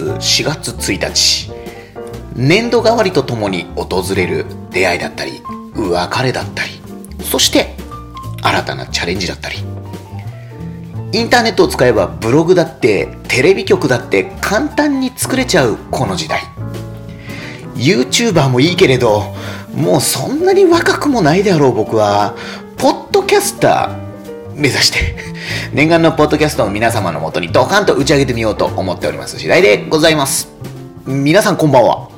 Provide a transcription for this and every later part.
4月1日。年度替わりとともに訪れる出会いだったり別れだったり。そして新たなチャレンジだったり。インターネットを使えばブログだってテレビ局だって簡単に作れちゃうこの時代。YouTuber もいいけれどもうそんなに若くもないであろう僕はポッドキャスター目指して。念願のポッドキャストの皆様のもとにドカンと打ち上げてみようと思っております次第でございます。皆さんこんばんは。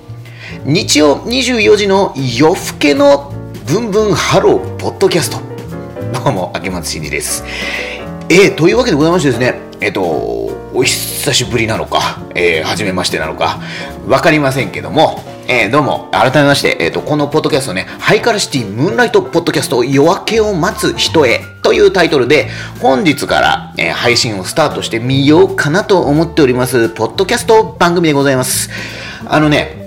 日曜24時の夜更けのブンブンハローポッドキャスト。どうも明松真嗣です。えー、というわけでございましてですねえっ、ー、とお久しぶりなのか、えー、初めましてなのか分かりませんけどもえー、どうも、改めまして、えっ、ー、と、このポッドキャストね、ハイカラシティムーンライトポッドキャスト夜明けを待つ人へというタイトルで、本日から、えー、配信をスタートしてみようかなと思っております、ポッドキャスト番組でございます。あのね、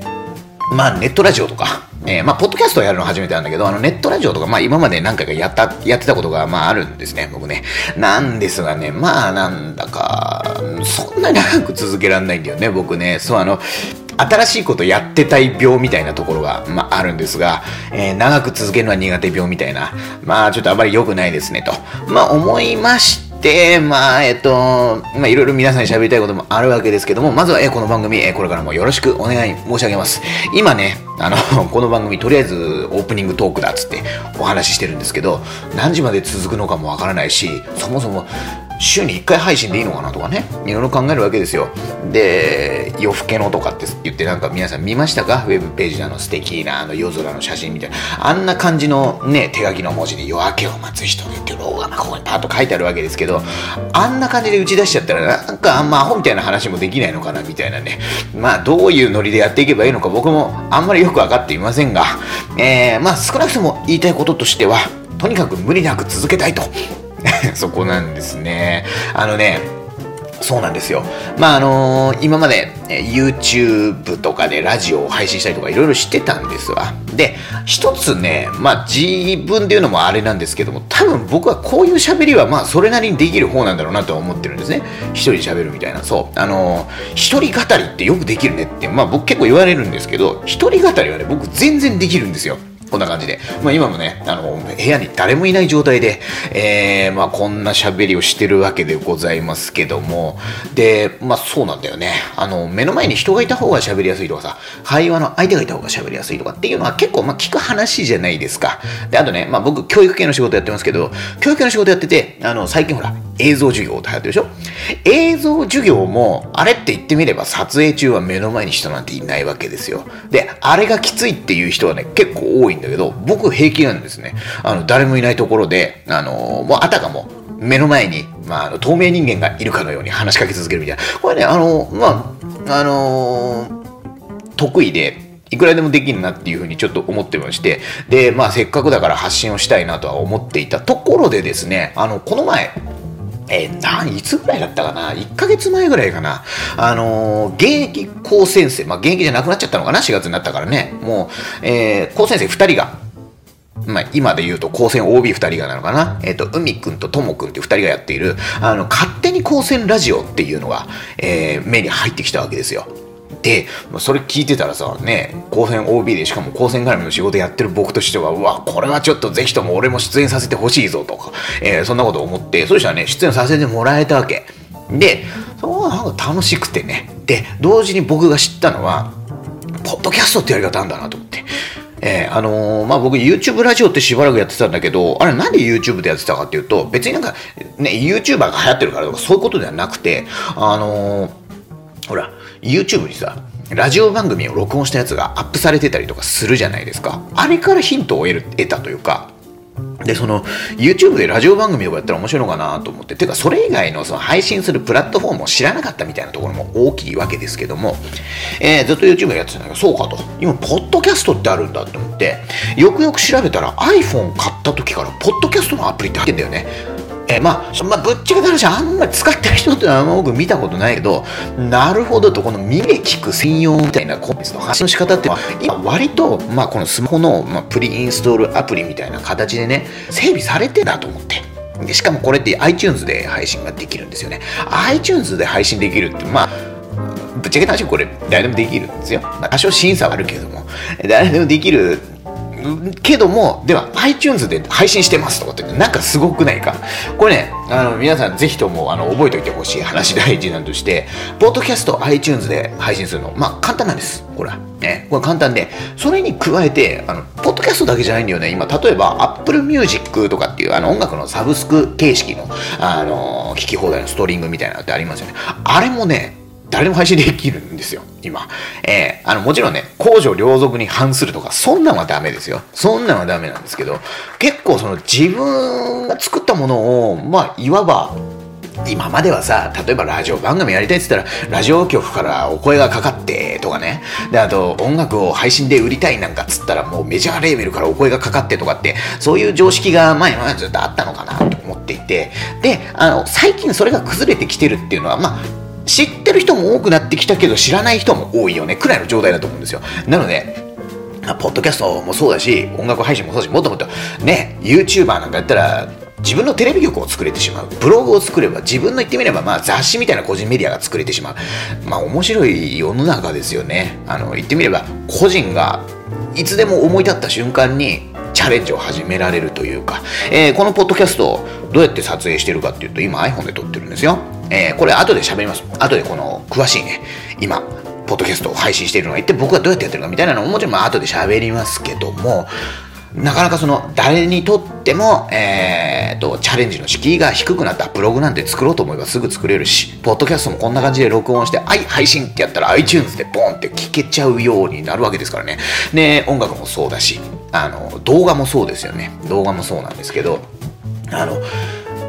まあ、ネットラジオとか、えー、まあ、ポッドキャストをやるの初めてなんだけど、あの、ネットラジオとか、まあ、今まで何回かやった、やってたことが、まあ、あるんですね、僕ね。なんですがね、まあ、なんだか、そんなに長く続けられないんだよね、僕ね。そう、あの、新しいことやってたい病みたいなところが、まあ、あるんですが、えー、長く続けるのは苦手病みたいな、まあ、ちょっとあまり良くないですね、と、まあ、思いまして、まあ、えっと、まあ、いろいろ皆さんに喋りたいこともあるわけですけども、まずは、えこの番組、えこれからもよろしくお願い申し上げます。今ね、あの、この番組、とりあえずオープニングトークだっつってお話ししてるんですけど、何時まで続くのかもわからないし、そもそも、週に1回配信でいいのかなとかね、いろいろ考えるわけですよ。で、夜更けのとかって言ってなんか皆さん見ましたか？ウェブページのあの素敵なあの夜空の写真みたいな。あんな感じのね、手書きの文字で夜明けを待つ人でっていうのがここにパッと書いてあるわけですけど、あんな感じで打ち出しちゃったらなんかあんまアホみたいな話もできないのかなみたいなね。まあどういうノリでやっていけばいいのか僕もあんまりよくわかっていませんが、えー、まあ少なくとも言いたいこととしては、とにかく無理なく続けたいと。そこなんですね。あのね、そうなんですよ。まああのー、今まで YouTube とかでラジオを配信したりとかいろいろしてたんですわ。で、一つね、まあ自分で言うのもあれなんですけども、多分僕はこういう喋りはまあそれなりにできる方なんだろうなとは思ってるんですね。一人で喋るみたいな。そう。あのー、一人語りってよくできるねって、まあ僕結構言われるんですけど、一人語りはね、僕全然できるんですよ。こんな感じで。まあ今もね、あの、部屋に誰もいない状態で、えー、まあこんな喋りをしてるわけでございますけども、で、まあそうなんだよね。あの、目の前に人がいた方が喋りやすいとかさ、会話の相手がいた方が喋りやすいとかっていうのは結構、まあ聞く話じゃないですか。で、あとね、まあ僕教育系の仕事やってますけど、教育系の仕事やってて、あの、最近ほら、映像授業って流行ってるでしょ？映像授業も、あれって言ってみれば撮影中は目の前に人なんていないわけですよ。で、あれがきついっていう人はね、結構多いんだけど、僕平気なんですね。あの、誰もいないところで、あの、もうあたかも、目の前に、まあ、あの透明人間がいるかのように話しかけ続けるみたいな。これね、あの、まあ、あの得意で、いくらでもできるなっていうふうにちょっと思ってまして、で、まあせっかくだから発信をしたいなとは思っていたところでですね、あの、この前、えー、何、いつぐらいだったかな ?1 ヶ月前ぐらいかなあのー、現役高先生、まあ、現役じゃなくなっちゃったのかな ?4 月になったからね。もう、えー、高先生2人が、まあ、今で言うと高専 OB2 人がなのかな？えっ、ー、と、海くんとともくんっていう2人がやっている、あの、勝手に高専ラジオっていうのが、えー、目に入ってきたわけですよ。で、まあそれ聞いてたらさ、ね、高専 OB でしかも高専絡みの仕事やってる僕としては、うわ、これはちょっとぜひとも俺も出演させてほしいぞとか、えー、そんなこと思って、そしたらね、出演させてもらえたわけ。で、そうなんか楽しくてね。で、同時に僕が知ったのは、ポッドキャストってやり方あんだなと思って。えー、あのー、まあ、僕 YouTube ラジオってしばらくやってたんだけど、あれなんで YouTube でやってたかっていうと、別になんか、ね、YouTuber が流行ってるからとかそういうことではなくて、あのー、ほら、YouTube にさ、ラジオ番組を録音したやつがアップされてたりとかするじゃないですか。あれからヒントを得る得たというか、で、その、YouTube でラジオ番組とかやったら面白いのかなと思って、てか、それ以外のその配信するプラットフォームを知らなかったみたいなところも大きいわけですけども、えー、ずっと YouTube でやってたんだけど、そうかと。今、ポッドキャストってあるんだと思って、よくよく調べたら iPhone 買った時から、ポッドキャストのアプリって入ってんだよね。えー、まあ、まあ、ぶっちゃけた話、あんまり使ってる人ってのは僕見たことないけど、なるほどと、この耳で聞く専用みたいなコンテンツの発信の仕方って今割と、まあ、このスマホの、まあ、プリインストールアプリみたいな形でね、整備されてたと思って。でしかもこれって iTunes で配信ができるんですよね。iTunes で配信できるって、まあ、ぶっちゃけた話これ誰でもできるんですよ。まあ、多少審査はあるけども、誰でもできるけども、では iTunes で配信してますとかってなんかすごくないか？これね、あの皆さんぜひともあの覚えておいてほしい話第一弾として、ポッドキャスト iTunes で配信するの、まあ簡単なんです。これは。ね、これ簡単で、それに加えて、あの、ポッドキャストだけじゃないんだよね。今、例えば Apple Music とかっていうあの音楽のサブスク形式の、あの、聞き放題のストリングみたいなのってありますよね。あれもね、誰も配信できるんですよ、今。えー、あの、もちろんね、公序良俗に反するとか、そんなんはダメですよ。そんなんはダメなんですけど、結構その自分が作ったものを、まあ、いわば、今まではさ、例えばラジオ番組やりたいって言ったら、ラジオ局からお声がかかってとかね。で、あと音楽を配信で売りたいなんかっつったら、もうメジャーレーベルからお声がかかってとかって、そういう常識が前々ずっとあったのかなと思っていて、で、あの、最近それが崩れてきてるっていうのは、まあ、知ってる人も多くなってきたけど知らない人も多いよねくらいの状態だと思うんですよ。なのでポッドキャストもそうだし音楽配信もそうだしもっともっと。ね YouTuber なんかやったら自分のテレビ局を作れてしまう。ブログを作れば自分の言ってみればまあ雑誌みたいな個人メディアが作れてしまう。まあ面白い世の中ですよね。あの言ってみれば個人がいつでも思い立った瞬間にチャレンジを始められるというか、えー、このポッドキャストをどうやって撮影してるかっていうと今 iPhone で撮ってるんですよ。えー、これ後で喋ります。後でこの詳しいね、今、ポッドキャストを配信しているのが一体僕はどうやってやってるかみたいなのももちろん後で喋りますけども、なかなかその誰にとっても、えーと、チャレンジの敷居が低くなったブログなんて作ろうと思えばすぐ作れるし、ポッドキャストもこんな感じで録音して、はい、配信ってやったら iTunes でボンって聞けちゃうようになるわけですからね。で、音楽もそうだし、あの、動画もそうですよね。動画もそうなんですけど、あの、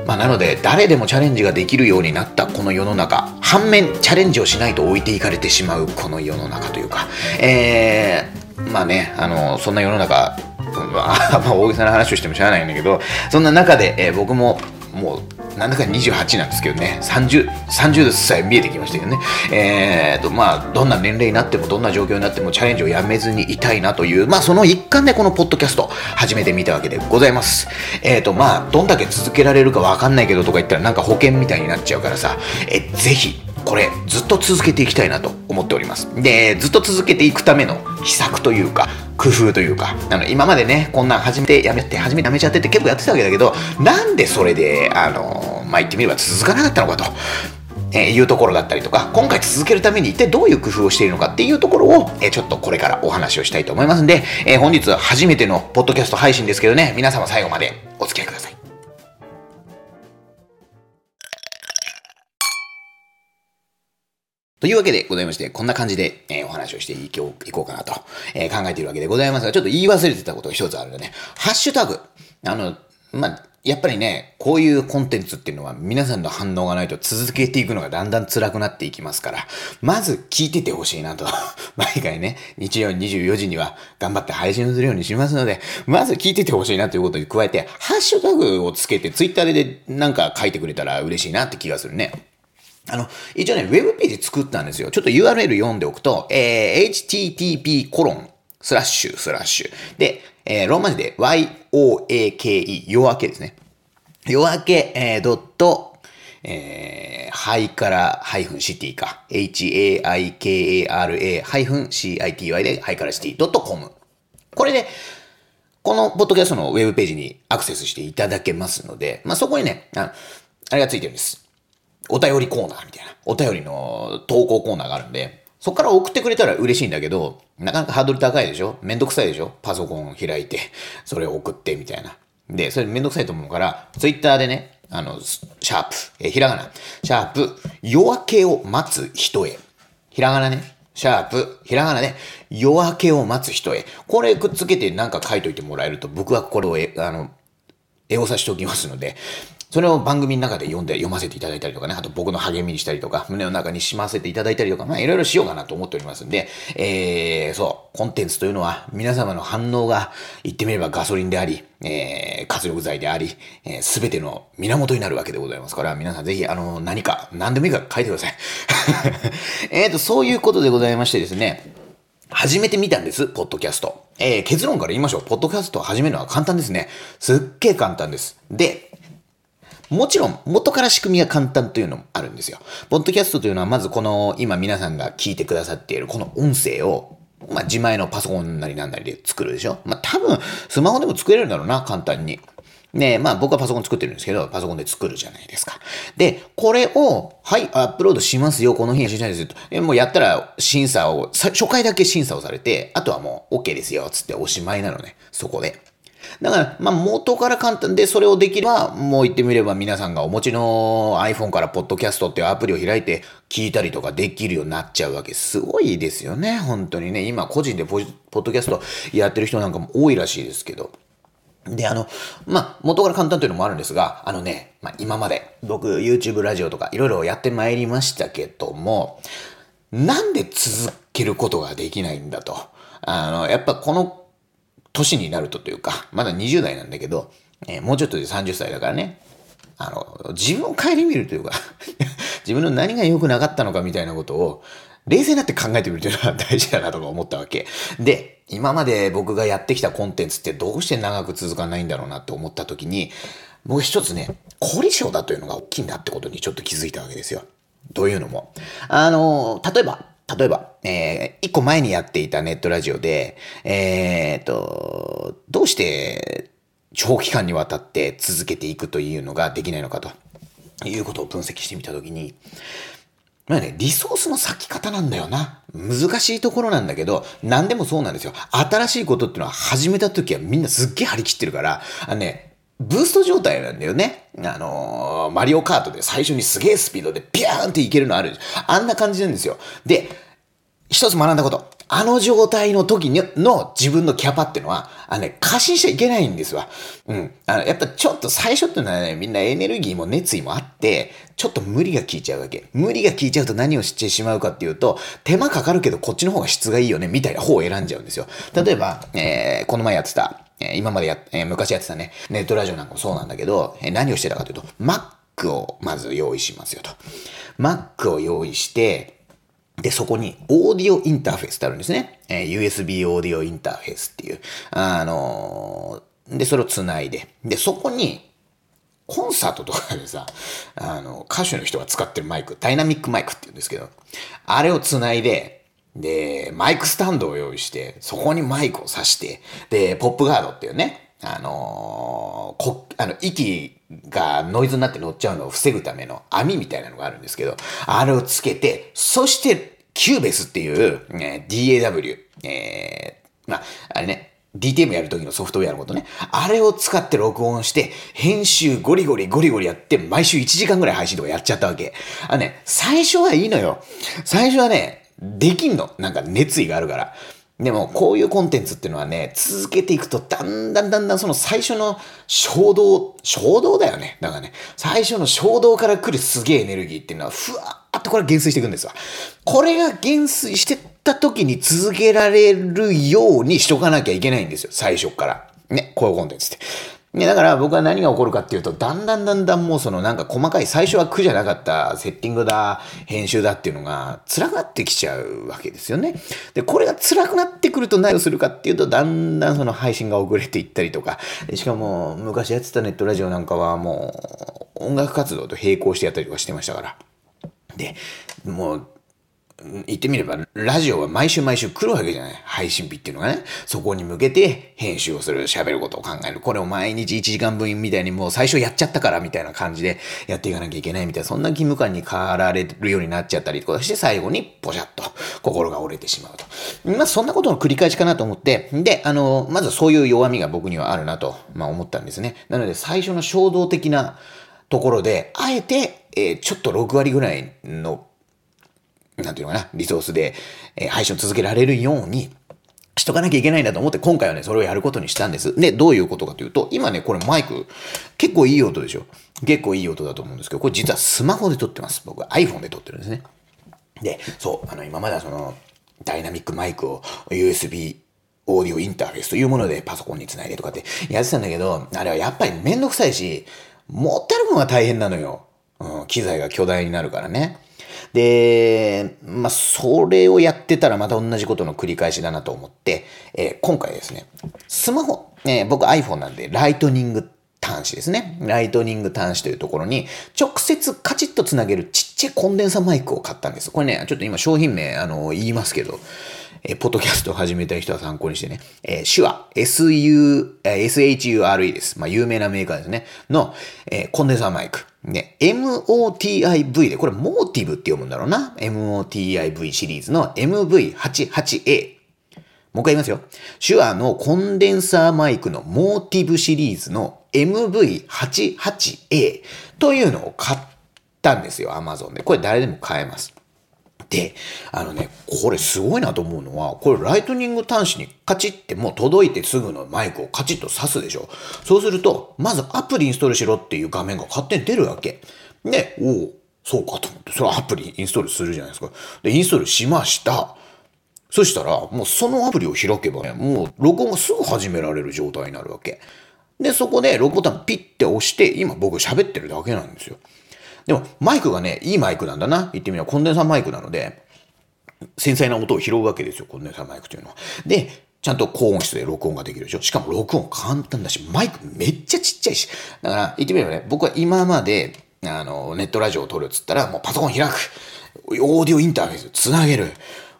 まあ、なので誰でもチャレンジができるようになったこの世の中反面チャレンジをしないと置いていかれてしまうこの世の中というか。えー、まあねあのそんな世の中まあ、まあ、大げさな話をしても知らないんだけどそんな中で、えー、僕ももうなんだか28なんですけどね、30、30さえ見えてきましたけどね。えーと、まあ、どんな年齢になっても、どんな状況になってもチャレンジをやめずにいたいなという、まあ、その一環でこのポッドキャスト始めてみたわけでございます。えーと、まあ、どんだけ続けられるかわかんないけどとか言ったらなんか保険みたいになっちゃうからさ、え、ぜひ、これずっと続けていきたいなと思っております。で、ずっと続けていくための秘策というか、工夫というか、あの、今までね、こんなん始めて、やめて、始めて、やめちゃってって結構やってたわけだけど、なんでそれで、あの、まあ、言ってみれば続かなかったのかと。えー、いうところだったりとか、今回続けるために一体どういう工夫をしているのかっていうところを、えー、ちょっとこれからお話をしたいと思いますんで、えー、本日初めてのポッドキャスト配信ですけどね、皆様最後までお付き合いください。というわけでございまして、こんな感じで、えー、お話をしていこういこうかなと、えー、考えているわけでございますが、ちょっと言い忘れてたことが一つあるんでね、ハッシュタグ、あの、まあ、やっぱりね、こういうコンテンツっていうのは皆さんの反応がないと続けていくのがだんだん辛くなっていきますから、まず聞いててほしいなと。毎回ね、日曜24時には頑張って配信するようにしますので、まず聞いててほしいなということに加えて、ハッシュタグをつけてツイッターでなんか書いてくれたら嬉しいなって気がするね。あの、一応ね、ウェブページ作ったんですよ。ちょっと URL 読んでおくと、えー、http コロンスラッシュスラッシュ。で、えー、ローマ字で yoake、夜明けですね。夜明け、えー、ドット、えー、ハイカラハイフンシティか。h-a-i-k-a-r-a ハイフン city でハイカラシティドットコム。これで、このポッドキャストのウェブページにアクセスしていただけますので、まあ、そこにね、ああれがついてるんです。お便りコーナーみたいな、お便りの投稿コーナーがあるんで、そこから送ってくれたら嬉しいんだけど、なかなかハードル高いでしょ？めんどくさいでしょ？パソコン開いて、それを送ってみたいな。で、それめんどくさいと思うから、ツイッターでね、あの、シャープ、えひらがな、シャープ、夜明けを待つ人へ。ひらがなね、シャープ、ひらがなで、夜明けを待つ人へ。これくっつけてなんか書いといてもらえると、僕はこれを、あの、絵をさしておきますので、それを番組の中で読んで読ませていただいたりとかね、あと僕の励みにしたりとか、胸の中にしませていただいたりとか、まあいろいろしようかなと思っておりますんで、えー、そう、コンテンツというのは皆様の反応が言ってみればガソリンであり、えー、活力剤であり、す、えー、べ、ての源になるわけでございますから、皆さんぜひ、あの、何か、何でもいいから書いてください。えっと、そういうことでございましてですね、始めてみたんです、ポッドキャスト。えー、結論から言いましょう。ポッドキャストを始めるのは簡単ですね。すっげー簡単です。で、もちろん、元から仕組みが簡単というのもあるんですよ。ポッドキャストというのは、まずこの、今皆さんが聞いてくださっているこの音声を、まあ、自前のパソコンなりなんなりで作るでしょ。まあ、多分、スマホでも作れるんだろうな、簡単に。ねまあ僕はパソコン作ってるんですけど、パソコンで作るじゃないですか。で、これを、はい、アップロードしますよ、この日にしないですと。もうやったら審査を、初回だけ審査をされて、あとはもう OK ですよ、つっておしまいなのね、そこで。だから、まあ、元から簡単で、それをできれば、もう言ってみれば皆さんがお持ちの iPhone から Podcast っていうアプリを開いて聞いたりとかできるようになっちゃうわけ。すごいですよね、本当にね。今、個人でポッドキャストやってる人なんかも多いらしいですけど。で、あの、まあ、元から簡単というのもあるんですが、あのね、まあ、今まで僕 YouTube ラジオとかいろいろやってまいりましたけども、なんで続けることができないんだと。あの、やっぱこの年になるとというか、まだ20代なんだけど、えー、もうちょっとで30歳だからね、あの、自分を顧みるというか 自分の何が良くなかったのかみたいなことを、冷静になって考えてみるというのは大事だなとか思ったわけ。で、今まで僕がやってきたコンテンツってどうして長く続かないんだろうなって思った時に、もう一つね、凝り性だというのが大きいんだってことにちょっと気づいたわけですよ。どういうのも。あの、例えば、例えば、えー、一個前にやっていたネットラジオで、えー、と、どうして長期間にわたって続けていくというのができないのかということを分析してみたときに、まあね、リソースの割き方なんだよな。難しいところなんだけど、何でもそうなんですよ。新しいことっていうのは始めた時はみんなすっげえ張り切ってるから、あのね、ブースト状態なんだよね。あのー、マリオカートで最初にすげえスピードでピャーンっていけるのある。あんな感じなんですよ。で、一つ学んだこと。あの状態の時の自分のキャパっていうのは、あのね、過信しちゃいけないんですわ。うん。あの、やっぱちょっと最初ってのはね、みんなエネルギーも熱意もあって、ちょっと無理が効いちゃうわけ。無理が効いちゃうと何をしてしまうかっていうと、手間かかるけどこっちの方が質がいいよね、みたいな方を選んじゃうんですよ。例えば、えー、この前やってた、え、今までや、え、昔やってたね、ネットラジオなんかもそうなんだけど、え、何をしてたかというと、Mac をまず用意しますよと。Mac を用意して、で、そこにオーディオインターフェースってあるんですね。えー、USB オーディオインターフェースっていう。あのー、で、それを繋いで。で、そこに、コンサートとかでさ、あの、歌手の人が使ってるマイク、ダイナミックマイクって言うんですけど、あれを繋いで、で、マイクスタンドを用意して、そこにマイクを挿して、で、ポップガードっていうね、あのー、こ、あの、息がノイズになって乗っちゃうのを防ぐための網みたいなのがあるんですけど、あれをつけて、そして、 Cubase っていう、えー、DAW、えー、まあ、あれね、DTM やるときのソフトウェアのことね。あれを使って録音して、編集ゴリゴリゴリゴリやって、毎週1時間ぐらい配信とかやっちゃったわけ。あのね、最初はいいのよ。最初はね、できんの？なんか熱意があるから。でも、こういうコンテンツっていうのはね、続けていくと、だんだんだんだんその最初の衝動、衝動だよね。だからね、最初の衝動から来るすげえエネルギーっていうのは、ふわーっとこれ減衰していくんですわ。これが減衰してった時に続けられるようにしとかなきゃいけないんですよ。最初から。ね、こういうコンテンツって。ね、だから僕は何が起こるかっていうと、だんだんだんだんもうそのなんか細かい、最初は苦じゃなかったセッティングだ、編集だっていうのが辛くなってきちゃうわけですよね。で、これが辛くなってくると何をするかっていうと、だんだんその配信が遅れていったりとか、しかも昔やってたネットラジオなんかはもう音楽活動と並行してやったりとかしてましたから。で、もう言ってみれば、ラジオは毎週毎週来るわけじゃない。配信日っていうのがね。そこに向けて編集をする、喋ることを考える。これを毎日1時間分みたいにもう最初やっちゃったからみたいな感じでやっていかなきゃいけないみたいな、そんな義務感に変わられるようになっちゃったりとかして、最後にポシャッと心が折れてしまうと。まあそんなことの繰り返しかなと思って、で、あの、まずそういう弱みが僕にはあるなと、まあ思ったんですね。なので最初の衝動的なところで、あえて、えー、ちょっと6割ぐらいのなんていうのかな、リソースで、えー、配信を続けられるように、しとかなきゃいけないんだと思って、今回はね、それをやることにしたんです。で、どういうことかというと、今ね、これマイク、結構いい音でしょ。結構いい音だと思うんですけど、これ実はスマホで撮ってます。僕は iPhone で撮ってるんですね。で、そう、あの、今まではその、ダイナミックマイクを USB オーディオインターフェースというものでパソコンにつないでとかってやってたんだけど、あれはやっぱりめんどくさいし、持ってるのが大変なのよ。うん、機材が巨大になるからね。で、まあ、それをやってたらまた同じことの繰り返しだなと思って、えー、今回ですね、スマホ、えー、僕 iPhone なんで、ライトニング端子ですね。ライトニング端子というところに、直接カチッとつなげるちっちゃいコンデンサマイクを買ったんです。これね、ちょっと今商品名、あの、言いますけど、えー、ポッドキャストを始めたい人は参考にしてね、えー、手話、SU、SHURE です。まあ、有名なメーカーですね。の、えー、コンデンサーマイク。ね、MOTIV で、これモーティブって読むんだろうな。MOTIV シリーズの MV88A。もう一回言いますよ。手話のコンデンサーマイクのモーティブシリーズの MV88A というのを買ったんですよ、Amazon で。これ誰でも買えます。で、あのね、これすごいなと思うのは、これライトニング端子にカチッてもう届いてすぐのマイクをカチッと挿すでしょ。そうすると、まずアプリインストールしろっていう画面が勝手に出るわけ。で、おお、そうかと思って、それアプリインストールするじゃないですか。で、インストールしました。そしたら、もうそのアプリを開けばね、もう録音がすぐ始められる状態になるわけ。で、そこで録ボタンピッて押して、今僕喋ってるだけなんですよ。でも、マイクがね、いいマイクなんだな。言ってみればコンデンサーマイクなので、繊細な音を拾うわけですよ、コンデンサーマイクというのは。で、ちゃんと高音質で録音ができるでしょ。しかも録音簡単だし、マイクめっちゃちっちゃいし。だから、言ってみればね、僕は今まで、あの、ネットラジオを録るっつったら、もうパソコン開く。オーディオインターフェースつなげる。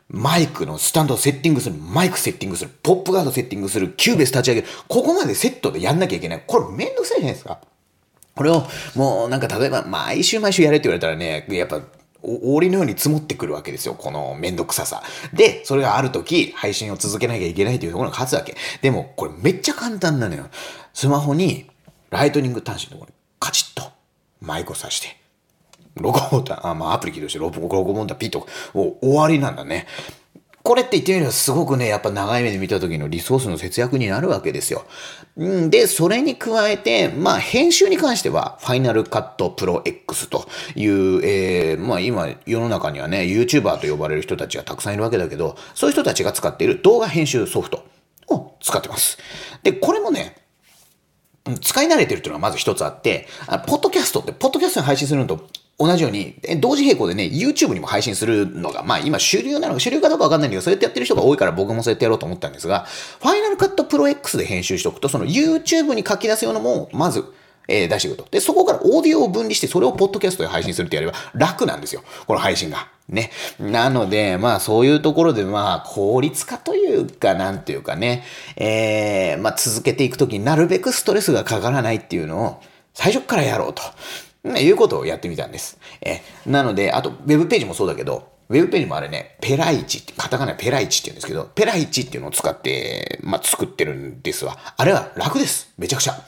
マイクのスタンドをセッティングする、マイクセッティングする、ポップガードセッティングする、 Cubase 立ち上げる。ここまでセットでやんなきゃいけない。これめんどくさいじゃないですか。これを、もうなんか例えば毎週毎週やれって言われたらね、やっぱ、氷のように積もってくるわけですよ。このめんどくささ。で、それがある時、配信を続けなきゃいけないというところが勝つわけ。でも、これめっちゃ簡単なのよ。スマホに、ライトニング端子のところに、カチッと、マイクを挿して、ロゴボタン、あ、まあアプリ起動して、ロゴボタンピッと、終わりなんだね。これって言ってみればすごくね、やっぱ長い目で見た時のリソースの節約になるわけですよ。んで、それに加えて、まあ、編集に関しては、ファイナルカットプロ X という、えー、まあ今、世の中にはね、YouTuber と呼ばれる人たちがたくさんいるわけだけど、そういう人たちが使っている動画編集ソフトを使ってます。で、これもね、使い慣れてるっていうのがまず一つあって、あポッドキャストって、ポッドキャストに配信するのと同じように、同時並行でね、YouTube にも配信するのが、まあ今主流なのか、主流かどうかわかんないんだけど、そうやってやってる人が多いから僕もそうやってやろうと思ったんですが、ファイナルカットプロ X で編集しておくと、その YouTube に書き出すようなものを、まず、えー、出していくと。で、そこからオーディオを分離して、それをポッドキャストで配信するってやれば楽なんですよ。この配信が。ね。なので、まあそういうところで、まあ効率化というか、なんていうかね、えー、まあ続けていくときになるべくストレスがかからないっていうのを、最初からやろうと。ね、いうことをやってみたんです。え、なので、あと、ウェブページもそうだけど、ウェブページもあれね、ペライチって、カタカナペライチって言うんですけど、ペライチっていうのを使って、まあ、作ってるんですわ。あれは楽です。めちゃくちゃ。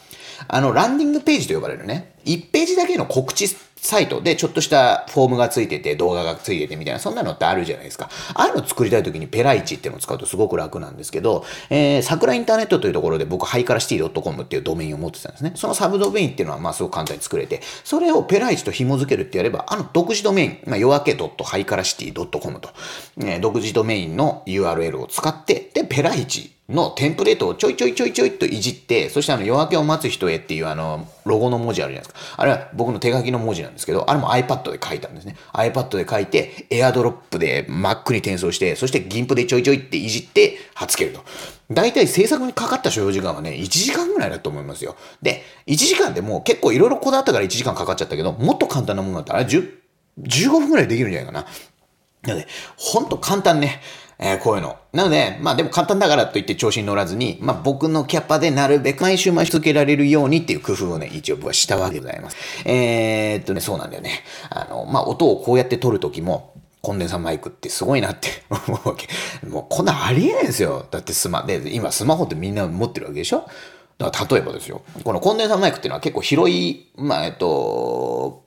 あの、ランディングページと呼ばれるね、1ページだけの告知サイトでちょっとしたフォームがついてて、動画がついててみたいな、そんなのってあるじゃないですか。ああいうの作りたい時にペライチっていうのを使うとすごく楽なんですけど、えー、さくらインターネットというところで僕、ハイカラシティ .com っていうドメインを持ってたんですね。そのサブドメインっていうのは、まあ、すごく簡単に作れて、それをペライチと紐付けるってやれば、あの独自ドメイン、まあ、夜明け .haikara-city.com と、えー、独自ドメインの URL を使って、で、ペライチのテンプレートをちょいちょいちょいちょいといじって、そしてあの夜明けを待つ人へっていうあのロゴの文字あるじゃないですか。あれは僕の手書きの文字なんですけど、あれも iPad で書いたんですね。iPad で書いて、 AirDrop で Mac に転送して、そして GIMP でちょいちょいっていじって貼っつけると。大体制作にかかった所要時間はね、1時間ぐらいだと思いますよ。で、1時間でも結構いろいろこだわったから1時間かかっちゃったけど、もっと簡単なものだったら、10、15分ぐらいできるんじゃないかな。なので、ほんと簡単ね。えー、こういうの。なので、まあでも簡単だからといって調子に乗らずに、まあ僕のキャパでなるべく毎週毎週続けられるようにっていう工夫をね、一応僕はしたわけでございます。えー、っとね、そうなんだよね。あの、まあ音をこうやって撮るときも、コンデンサーマイクってすごいなって思うわけ。もうこんなありえないですよ。だってスマ、で、今スマホってみんな持ってるわけでしょ？だから例えばですよ。このコンデンサーマイクっていうのは結構広い、まあ、えっと、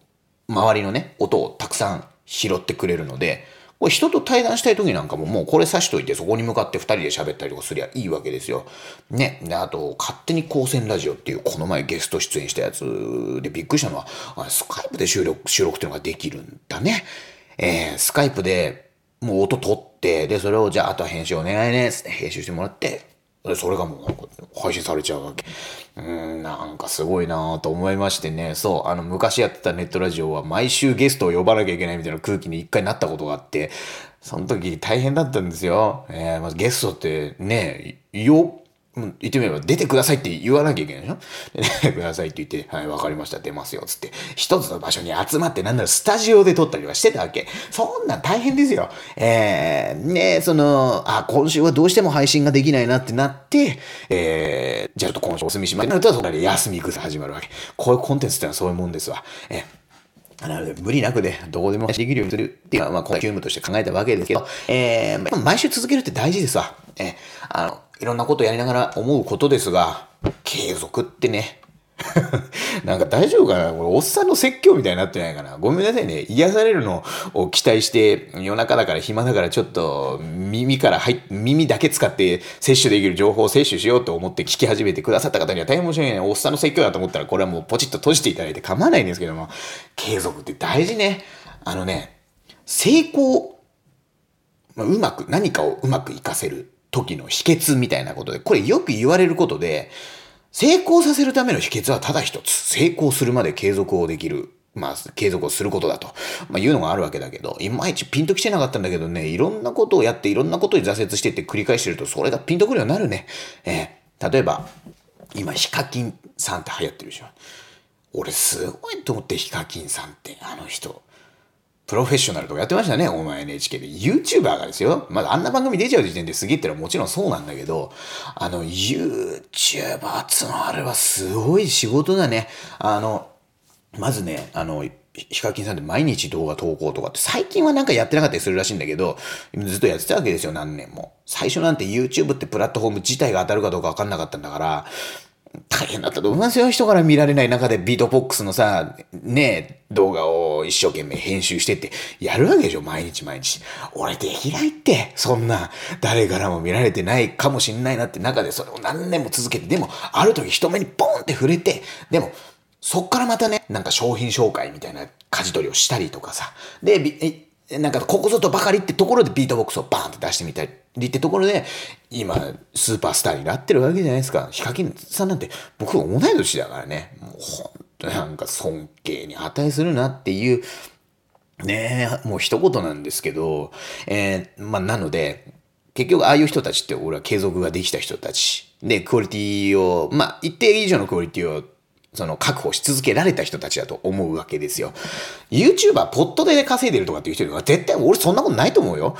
周りのね、音をたくさん拾ってくれるので、これ人と対談したい時なんかももうこれ刺しといてそこに向かって二人で喋ったりとかすりゃいいわけですよ。ね。で、あと、勝手に光線ラジオっていうこの前ゲスト出演したやつでびっくりしたのは、あスカイプで収録、収録っていうのができるんだね。えー、スカイプでもう音取って、で、それをじゃああとは編集お願いね、編集してもらって、それがもうなんか配信されちゃうわけ。うん、なんかすごいなと思いましてね。そう、あの昔やってたネットラジオは毎週ゲストを呼ばなきゃいけないみたいな空気に一回なったことがあって、その時大変だったんですよ。えー、まずゲストってね、よ、言ってみれば出てくださいって言わなきゃいけないでしょ？出てくださいって言って、はい、わかりました、出ますよ、つって。一つの場所に集まって、なんならスタジオで撮ったりはしてたわけ。そんな大変ですよ。えー、ねその、あ、今週はどうしても配信ができないなってなって、えー、じゃあちょっと今週お休みしますなると、そこで休み草始まるわけ。こういうコンテンツってのはそういうもんですわ。えーなので、無理なくで、どこでもできるようにするっていうのは、まあ、この急務として考えたわけですけど、えー、毎週続けるって大事ですわ。えー、あの、いろんなことやりながら思うことですが、継続ってね、なんか大丈夫かな？これ、おっさんの説教みたいになってないかな？ごめんなさいね。癒されるのを期待して、夜中だから暇だからちょっと耳から入っ、耳だけ使って摂取できる情報を摂取しようと思って聞き始めてくださった方には大変申し訳ない。おっさんの説教だと思ったらこれはもうポチッと閉じていただいて構わないんですけども、継続って大事ね。あのね、成功、まあ、うまく、何かをうまく活かせる時の秘訣みたいなことで、これよく言われることで、成功させるための秘訣はただ一つ。成功するまで継続をできる。まあ、継続をすることだと、まあ、いうのがあるわけだけど、いまいちピンときてなかったんだけどね、いろんなことをやって、いろんなことに挫折してって繰り返してると、それがピンとくるようになるね。えー、例えば、今、ヒカキンさんって流行ってるでしょ。俺すごいと思って、ヒカキンさんって、あの人。プロフェッショナルとかやってましたね、お前 NHK で。YouTuber がですよ。まだあんな番組出ちゃう時点ですげえってのはもちろんそうなんだけど、あの、YouTuber っつのあれはすごい仕事だね。あの、まずね、あの、ヒカキンさんって毎日動画投稿とかって最近はなんかやってなかったりするらしいんだけど、ずっとやってたわけですよ、何年も。最初なんて YouTube ってプラットフォーム自体が当たるかどうかわかんなかったんだから、大変だったと思いますよ。人から見られない中でビートボックスのさ、ねえ、動画を一生懸命編集してってやるわけでしょ。毎日毎日。俺できないって。そんな、誰からも見られてないかもしんないなって中でそれを何年も続けて、でも、ある時人目にポンって触れて、でも、そっからまたね、なんか商品紹介みたいな舵取りをしたりとかさ。で、なんかここぞとばかりってところでビートボックスをバーンって出してみたりってところで、今、スーパースターになってるわけじゃないですか。ヒカキンさんなんて僕同い年だからね。もう本当になんか尊敬に値するなっていう、ねえ、もう一言なんですけど、えー、まあなので、結局ああいう人たちって俺は継続ができた人たち。で、クオリティを、まあ一定以上のクオリティをその確保し続けられた人たちだと思うわけですよ。YouTuber ポットで稼いでるとかっていう人には絶対俺そんなことないと思うよ。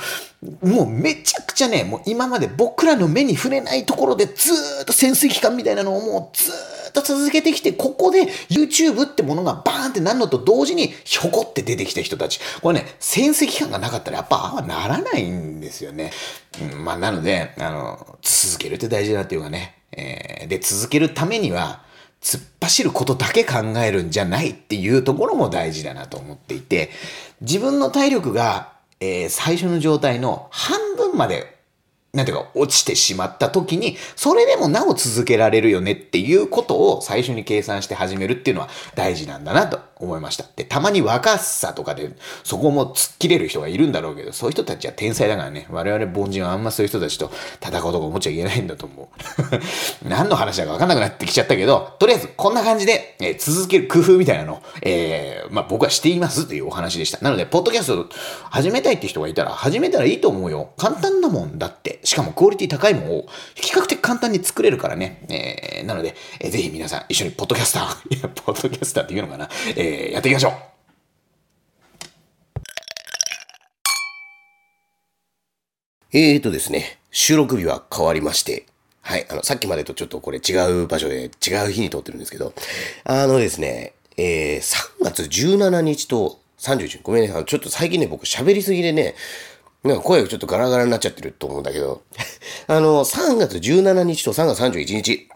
もうめちゃくちゃね、もう今まで僕らの目に触れないところでずっと潜水期間みたいなのをもうずっと続けてきて、ここで YouTube ってものがバーンってなるのと同時にひょこって出てきた人たち。これね、潜水期間がなかったらやっぱああはならないんですよね。うん、まあなので、あの、続けるって大事だっていうかね。えー、で、続けるためには、突っ走ることだけ考えるんじゃないっていうところも大事だなと思っていて、自分の体力が、えー、最初の状態の半分までなんていうか、落ちてしまった時に、それでもなお続けられるよねっていうことを最初に計算して始めるっていうのは大事なんだなと思いました。で、たまに若さとかで、そこも突っ切れる人がいるんだろうけど、そういう人たちは天才だからね、我々凡人はあんまそういう人たちと戦うとか思っちゃいけないんだと思う。何の話だかわかんなくなってきちゃったけど、とりあえずこんな感じで、えー、続ける工夫みたいなのを、えー、まあ僕はしていますというお話でした。なので、ポッドキャスト始めたいって人がいたら、始めたらいいと思うよ。簡単なもんだって。しかもクオリティ高いものを比較的簡単に作れるからね。えー、なので、えー、ぜひ皆さん一緒にポッドキャスター、いや、ポッドキャスターっていうのかな、えー、やっていきましょう。えーとですね、収録日は変わりまして、はい、あの、さっきまでとちょっとこれ違う場所で違う日に撮ってるんですけど、あのですね、えー、3月17日と30日、ごめんね、ちょっと最近ね、僕喋りすぎでね、なんか声がちょっとガラガラになっちゃってると思うんだけど、あの、3月17日と3月31日、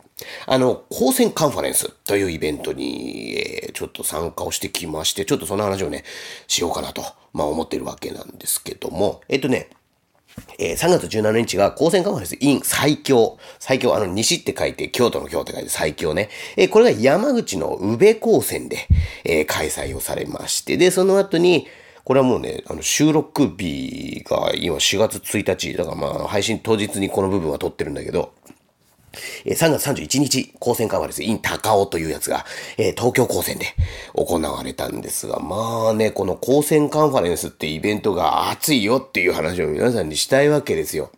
あの、高専カンファレンスというイベントに、えー、ちょっと参加をしてきまして、ちょっとその話をね、しようかなと、まあ思ってるわけなんですけども、えっとね、えー、3月17日が高専カンファレンス in 最強。最強、あの、西って書いて、京都の京って書いて最強ね。えー、これが山口の宇部高専で、えー、開催をされまして、で、その後に、これはもうね、あの収録日が今4月1日、だからまあ配信当日にこの部分は撮ってるんだけど、え3月31日、高専カンファレンス in 高尾というやつが、え東京高専で行われたんですが、まあね、この高専カンファレンスってイベントが熱いよっていう話を皆さんにしたいわけですよ。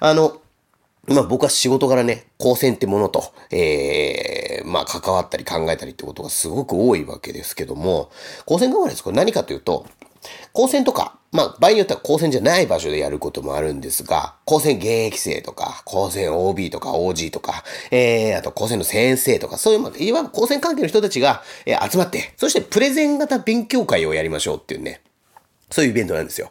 あの、まあ僕は仕事柄ね、高専ってものと、ええー、まあ関わったり考えたりってことがすごく多いわけですけども、高専関わりです。これ何かというと、高専とか、まあ、場合によっては高専じゃない場所でやることもあるんですが、高専現役生とか、高専 OB とか OG とか、えー、あと高専の先生とか、そういう、いわば高専関係の人たちが、えー、集まって、そしてプレゼン型勉強会をやりましょうっていうね、そういうイベントなんですよ。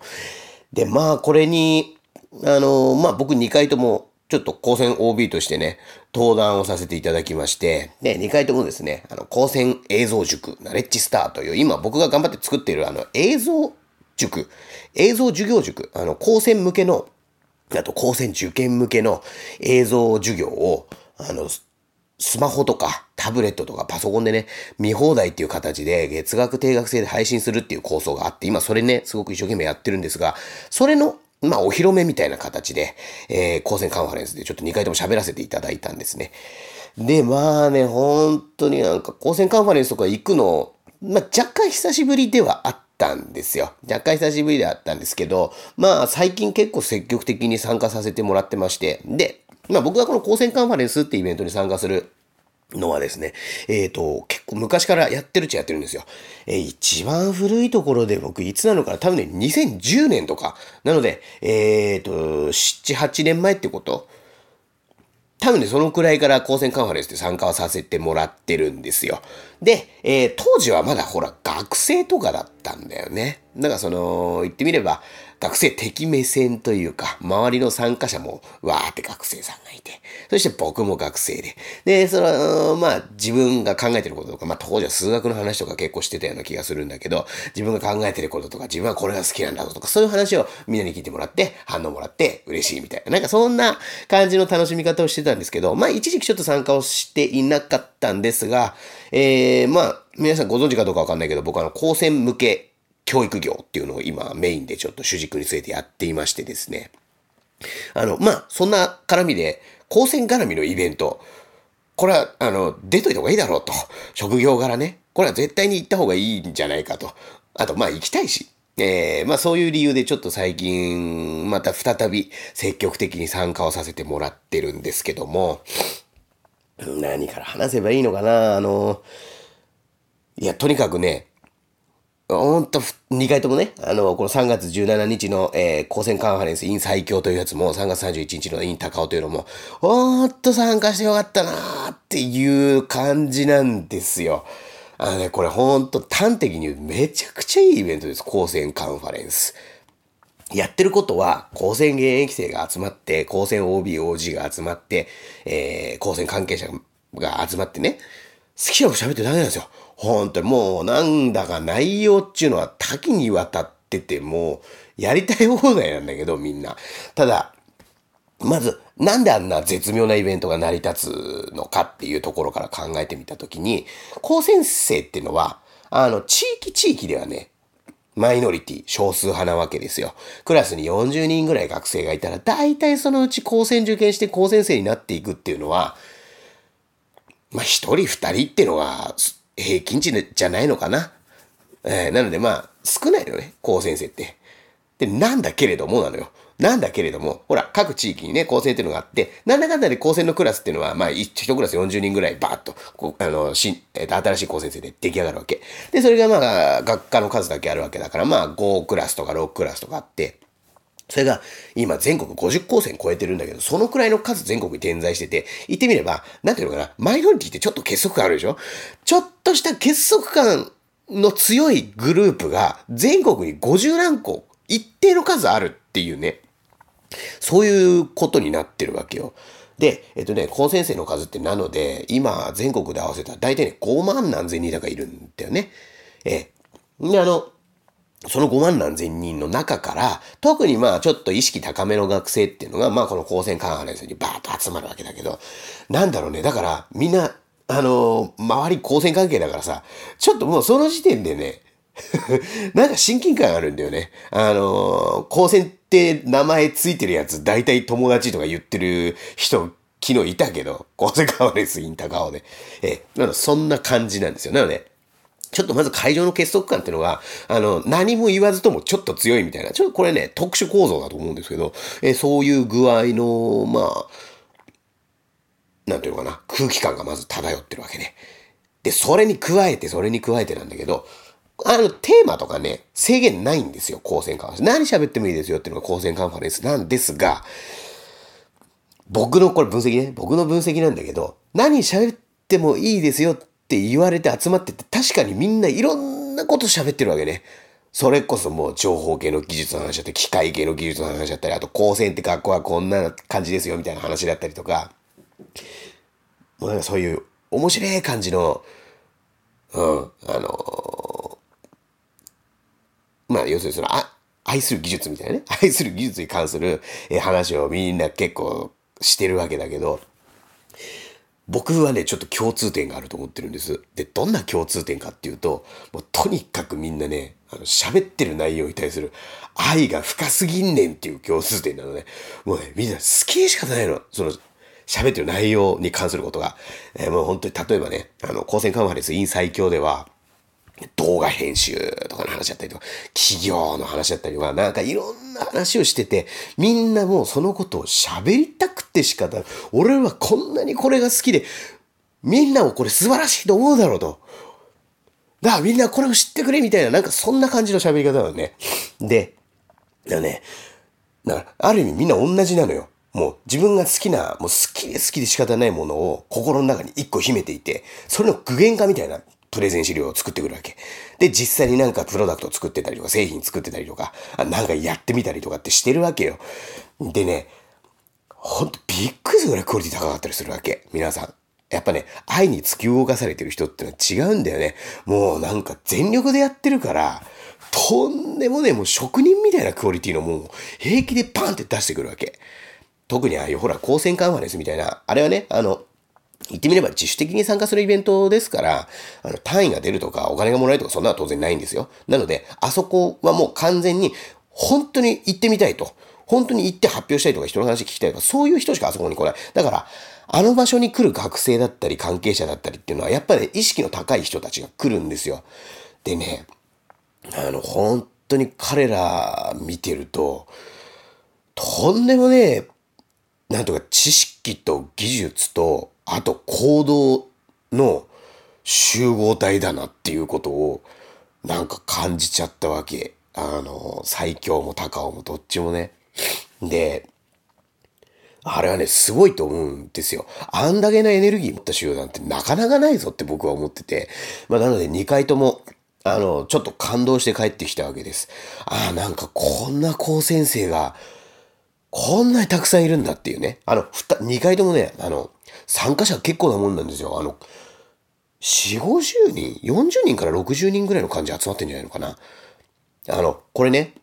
で、まあ、これに、あのー、まあ僕2回とも、ちょっと高専 OB としてね、登壇をさせていただきまして、で、2回ともですね、あの、高専映像塾、ナレッジスターという、今僕が頑張って作っているあの、映像塾、映像授業塾、あの、高専向けの、あと高専受験向けの映像授業を、あの、スマホとかタブレットとかパソコンでね、見放題っていう形で月額定額制で配信するっていう構想があって、今それね、すごく一生懸命やってるんですが、それの、まあ、お披露目みたいな形で、えー、高専カンファレンスでちょっと2回とも喋らせていただいたんですね。で、まあね、本当になんか高専カンファレンスとか行くの、まあ、若干久しぶりではあったんですよ。若干久しぶりであったんですけど、まあ最近結構積極的に参加させてもらってまして、で、まあ僕がこの高専カンファレンスってイベントに参加するのはですね、えっ、ー、と、結構昔からやってるっちゃやってるんですよ。えー、一番古いところで僕いつなのかな？多分ね、2010年とか。なので、えっ、ー、と、7、8年前ってこと多分ね、そのくらいから高専カンファレンスで参加はさせてもらってるんですよ。で、えー、当時はまだほら、学生とかだったんだよね。だからその、言ってみれば、学生的目線というか、周りの参加者もわーって学生さんがいて、そして僕も学生で、で、その、まあ自分が考えてることとか、まあ当時は数学の話とか結構してたような気がするんだけど、自分が考えてることとか、自分はこれが好きなんだとか、そういう話をみんなに聞いてもらって、反応もらって嬉しいみたいな、なんかそんな感じの楽しみ方をしてたんですけど、まあ一時期ちょっと参加をしていなかったんですが、えー、まあ皆さんご存知かどうかわかんないけど、僕はあの高専向け教育業っていうのを今メインでちょっと主軸に据えてやっていましてですね。あの、まあ、そんな絡みで、高専絡みのイベント、これは、あの、出といた方がいいだろうと。職業柄ね。これは絶対に行った方がいいんじゃないかと。あと、まあ、行きたいし。えー、まあそういう理由でちょっと最近、また再び積極的に参加をさせてもらってるんですけども、何から話せばいいのかなあの、いや、とにかくね、ほんと、2回ともね、あの、この3月17日の、えー、高専カンファレンス in 最強というやつも、3月31日の in 高尾というのも、ほんと参加してよかったなーっていう感じなんですよ。あのね、これほんと端的に言うめちゃくちゃいいイベントです。高専カンファレンス。やってることは、高専現役生が集まって、高専 OB、OG が集まって、えー、高専関係者が集まってね、好きなこと喋ってダメなんですよ。本当にもうなんだか内容っていうのは多岐にわたっててもうやりたい放題なんだけどみんな。ただ、まずなんであんな絶妙なイベントが成り立つのかっていうところから考えてみたときに、高専生っていうのは、あの、地域地域ではね、マイノリティ、少数派なわけですよ。クラスに40人ぐらい学生がいたら、大体そのうち高専受験して高専生になっていくっていうのは、まあ一人二人っていうのが平均値じゃないのかな？えー、なのでまあ、少ないのね、高専生って。で、なんだけれどもなのよ。なんだけれども、ほら、各地域にね、高専っていうのがあって、なんだかんだで高専のクラスっていうのは、まあ、一クラス40人ぐらいバーッと、あの、し、えっ、と、新しい高専生で出来上がるわけ。で、それがまあ、学科の数だけあるわけだから、まあ、5クラスとか6クラスとかあって、それが今全国50高専超えてるんだけど、そのくらいの数全国に点在してて、言ってみれば、なんていうのかな、マイノリティってちょっと結束感あるでしょ？ちょっとした結束感の強いグループが全国に50何個、一定の数あるっていうね、そういうことになってるわけよ。で、えっとね、高先生の数ってなので、今全国で合わせたら大体ね、5万何千人だかいるんだよね。ええ。で、あの、その5万何千人の中から、特にまあちょっと意識高めの学生っていうのが、まあこの高専カンファレンスにバーッと集まるわけだけど、なんだろうね、だからみんな、あのー、周り高専関係だからさ、ちょっともうその時点でね、なんか親近感あるんだよね。あのー、高専って名前ついてるやつ、大体友達とか言ってる人、昨日いたけど、高専カンファレンスインター顔で。え、なのそんな感じなんですよ。なので、ちょっとまず会場の結束感っていうのが、あの、何も言わずともちょっと強いみたいな、ちょっとこれね、特殊構造だと思うんですけど、えそういう具合の、まあなんていうのかな、空気感がまず漂ってるわけね。で、それに加えて、それに加えてなんだけど、あの、テーマとかね、制限ないんですよ、高専カンファレンス。何喋ってもいいですよっていうのが高専カンファレンスなんですが、僕のこれ分析ね、僕の分析なんだけど、何喋ってもいいですよってって言われて集まってて、確かにみんないろんなこと喋ってるわけね。それこそもう情報系の技術の話だったり、機械系の技術の話だったり、あと高専って学校はこんな感じですよみたいな話だったりとか、もうなんかそういう面白い感じの、うん、あのー、まあ要するにその、あ、愛する技術みたいなね、愛する技術に関する話をみんな結構してるわけだけど、僕はね、ちょっと共通点があると思ってるんです。で、どんな共通点かっていうと、もうとにかくみんなね、あの、喋ってる内容に対する愛が深すぎんねんっていう共通点なのね。もうね、みんな好きで仕方ないの。その、喋ってる内容に関することが。えー、もう本当に例えばね、あの、高専カンファレンスイン最強では、動画編集とかの話だったりとか、企業の話だったりとか、なんかいろんな話をしてて、みんなもうそのことを喋りたくて仕方ない。俺はこんなにこれが好きで、みんなをこれ素晴らしいと思うだろうと。だからみんなこれを知ってくれみたいな、なんかそんな感じの喋り方なのね。で、だね、だからある意味みんな同じなのよ。もう自分が好きな、もう好きで好きで仕方ないものを心の中に一個秘めていて、それの具現化みたいなプレゼン資料を作ってくるわけ。で、実際になんかプロダクト作ってたりとか、製品作ってたりとか、なんかやってみたりとかってしてるわけよ。でね、ほんとびっくりするぐらいクオリティ高かったりするわけ。皆さん。やっぱね、愛に突き動かされてる人ってのは違うんだよね。もうなんか全力でやってるから、とんでもね、もう職人みたいなクオリティのもう平気でパンって出してくるわけ。特にああいうほら、光線カンファレンスみたいな、あれはね、あの、言ってみれば自主的に参加するイベントですから、あの、単位が出るとかお金がもらえるとかそんなのは当然ないんですよ。なので、あそこはもう完全に本当に行ってみたいと。本当に行って発表したいとか人の話聞きたいとか、そういう人しかあそこに来ない。だから、あの場所に来る学生だったり関係者だったりっていうのは、やっぱり、意識の高い人たちが来るんですよ。でね、あの、本当に彼ら見てると、とんでもねえ、なんとか知識と技術とあと行動の集合体だなっていうことをなんか感じちゃったわけ。あの、最強も高尾もどっちもね。で、あれはね、すごいと思うんですよ。あんだけのエネルギー持った集団ってなかなかないぞって僕は思ってて。まあなので2回とも、あの、ちょっと感動して帰ってきたわけです。ああ、なんかこんな高先生が、こんなにたくさんいるんだっていうね。あの、2回ともね、あの、参加者結構なもんなんですよ。あの、4、50人 ?40 人から60人ぐらいの感じ集まってんじゃないのかな。あの、これね、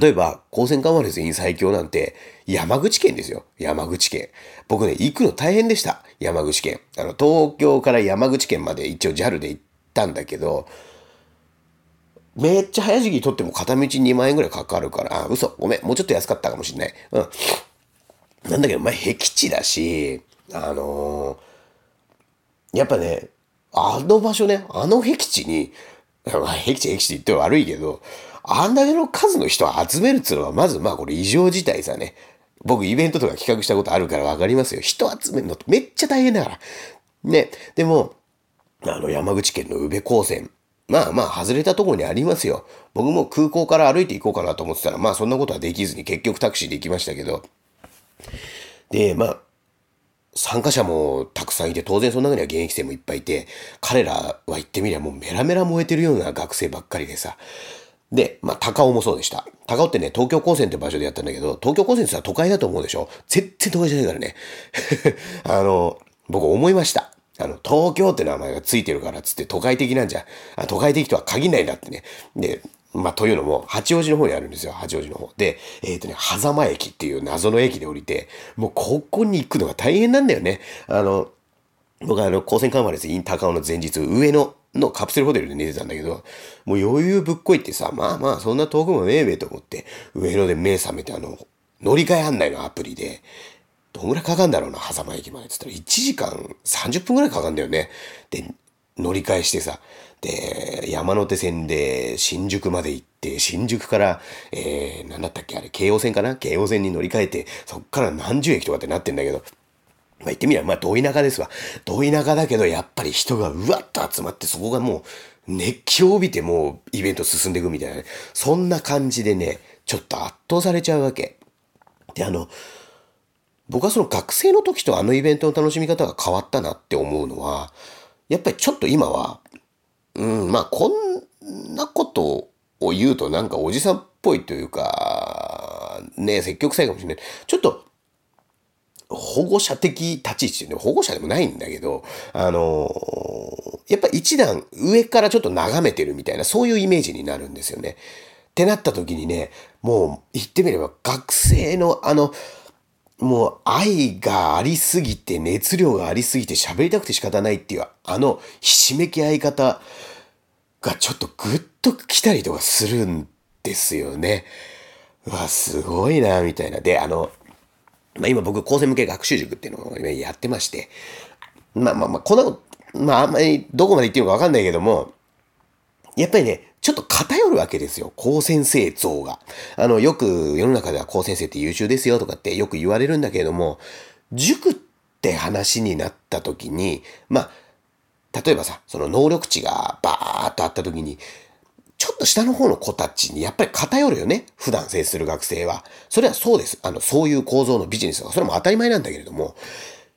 例えば、高専カンファレス in 最強なんて、山口県ですよ。山口県。僕ね、行くの大変でした。山口県。あの、東京から山口県まで一応 JAL で行ったんだけど、めっちゃ早時期取っても片道2万円ぐらいかかるから、あ、嘘、ごめん、もうちょっと安かったかもしんない。うん。なんだけど、まあ、僻地だし、あのー、やっぱね、あの場所ね、あの僻地に、まあ、僻地僻地って言って悪いけど、あんだけの数の人を集めるっつうのは、まずまあこれ異常事態さね。僕イベントとか企画したことあるからわかりますよ。人集めるのってめっちゃ大変だから。ね。でも、あの山口県の宇部高専。まあまあ外れたところにありますよ。僕も空港から歩いて行こうかなと思ってたら、まあそんなことはできずに結局タクシーで行きましたけど。で、まあ、参加者もたくさんいて、当然その中には現役生もいっぱいいて、彼らは言ってみりゃもうメラメラ燃えてるような学生ばっかりでさ。で、まあ、高尾もそうでした。高尾ってね、東京高専って場所でやったんだけど、東京高専ってさ、都会だと思うでしょ？全然都会じゃないからね。あの、僕思いました。あの、東京って名前がついてるからっつって都会的なんじゃ、あ都会的とは限らないんだってね。で、まあ、というのも、八王子の方にあるんですよ、八王子の方。で、えっ、ー、とね、狭間駅っていう謎の駅で降りて、もうここに行くのが大変なんだよね。あの、僕はあの、高専カンファレンスイン高尾の前日、上野のカプセルホテルで寝てたんだけど、もう余裕ぶっこいってさ、まあまあそんな遠くもねえべえと思って、上野で目覚めてあの、乗り換え案内のアプリで、どんぐらいかかるんだろうな、狭間駅までって言ったら1時間30分ぐらいかかるんだよね。で、乗り換えしてさ、で、山手線で新宿まで行って、新宿から、えー、なんだったっけあれ、京王線かな？京王線に乗り換えて、そっから何十駅とかってなってんだけど、まあ言ってみれば、まあ、ど田舎ですわ。ど田舎だけど、やっぱり人がうわっと集まって、そこがもう、熱気を帯びてもう、イベント進んでいくみたいなね。そんな感じでね、ちょっと圧倒されちゃうわけ。で、あの、僕はその学生の時とあのイベントの楽しみ方が変わったなって思うのは、やっぱりちょっと今は、うん、まあこんなことを言うとなんかおじさんっぽいというか、ね、積極臭いかもしれない。ちょっと保護者的立ち位置っていうの保護者でもないんだけど、あのー、やっぱ一段上からちょっと眺めてるみたいな、そういうイメージになるんですよね。ってなった時にね、もう言ってみれば学生のあの、もう愛がありすぎて、熱量がありすぎて喋りたくて仕方ないっていう、あのひしめき合い方がちょっとグッと来たりとかするんですよね。うわ、すごいな、みたいな。で、あの、まあ、今僕、高専向け学習塾っていうのをやってまして、まあまあまあ、こんなこと、まああんまりどこまで言っていいのかわかんないけども、やっぱりね、ちょっと偏るわけですよ。高先生像が。あの、よく世の中では高先生って優秀ですよとかってよく言われるんだけれども、塾って話になった時に、まあ、例えばさ、その能力値がバーっとあった時に、ちょっと下の方の子たちにやっぱり偏るよね。普段接する学生は。それはそうです。あの、そういう構造のビジネスが、それも当たり前なんだけれども。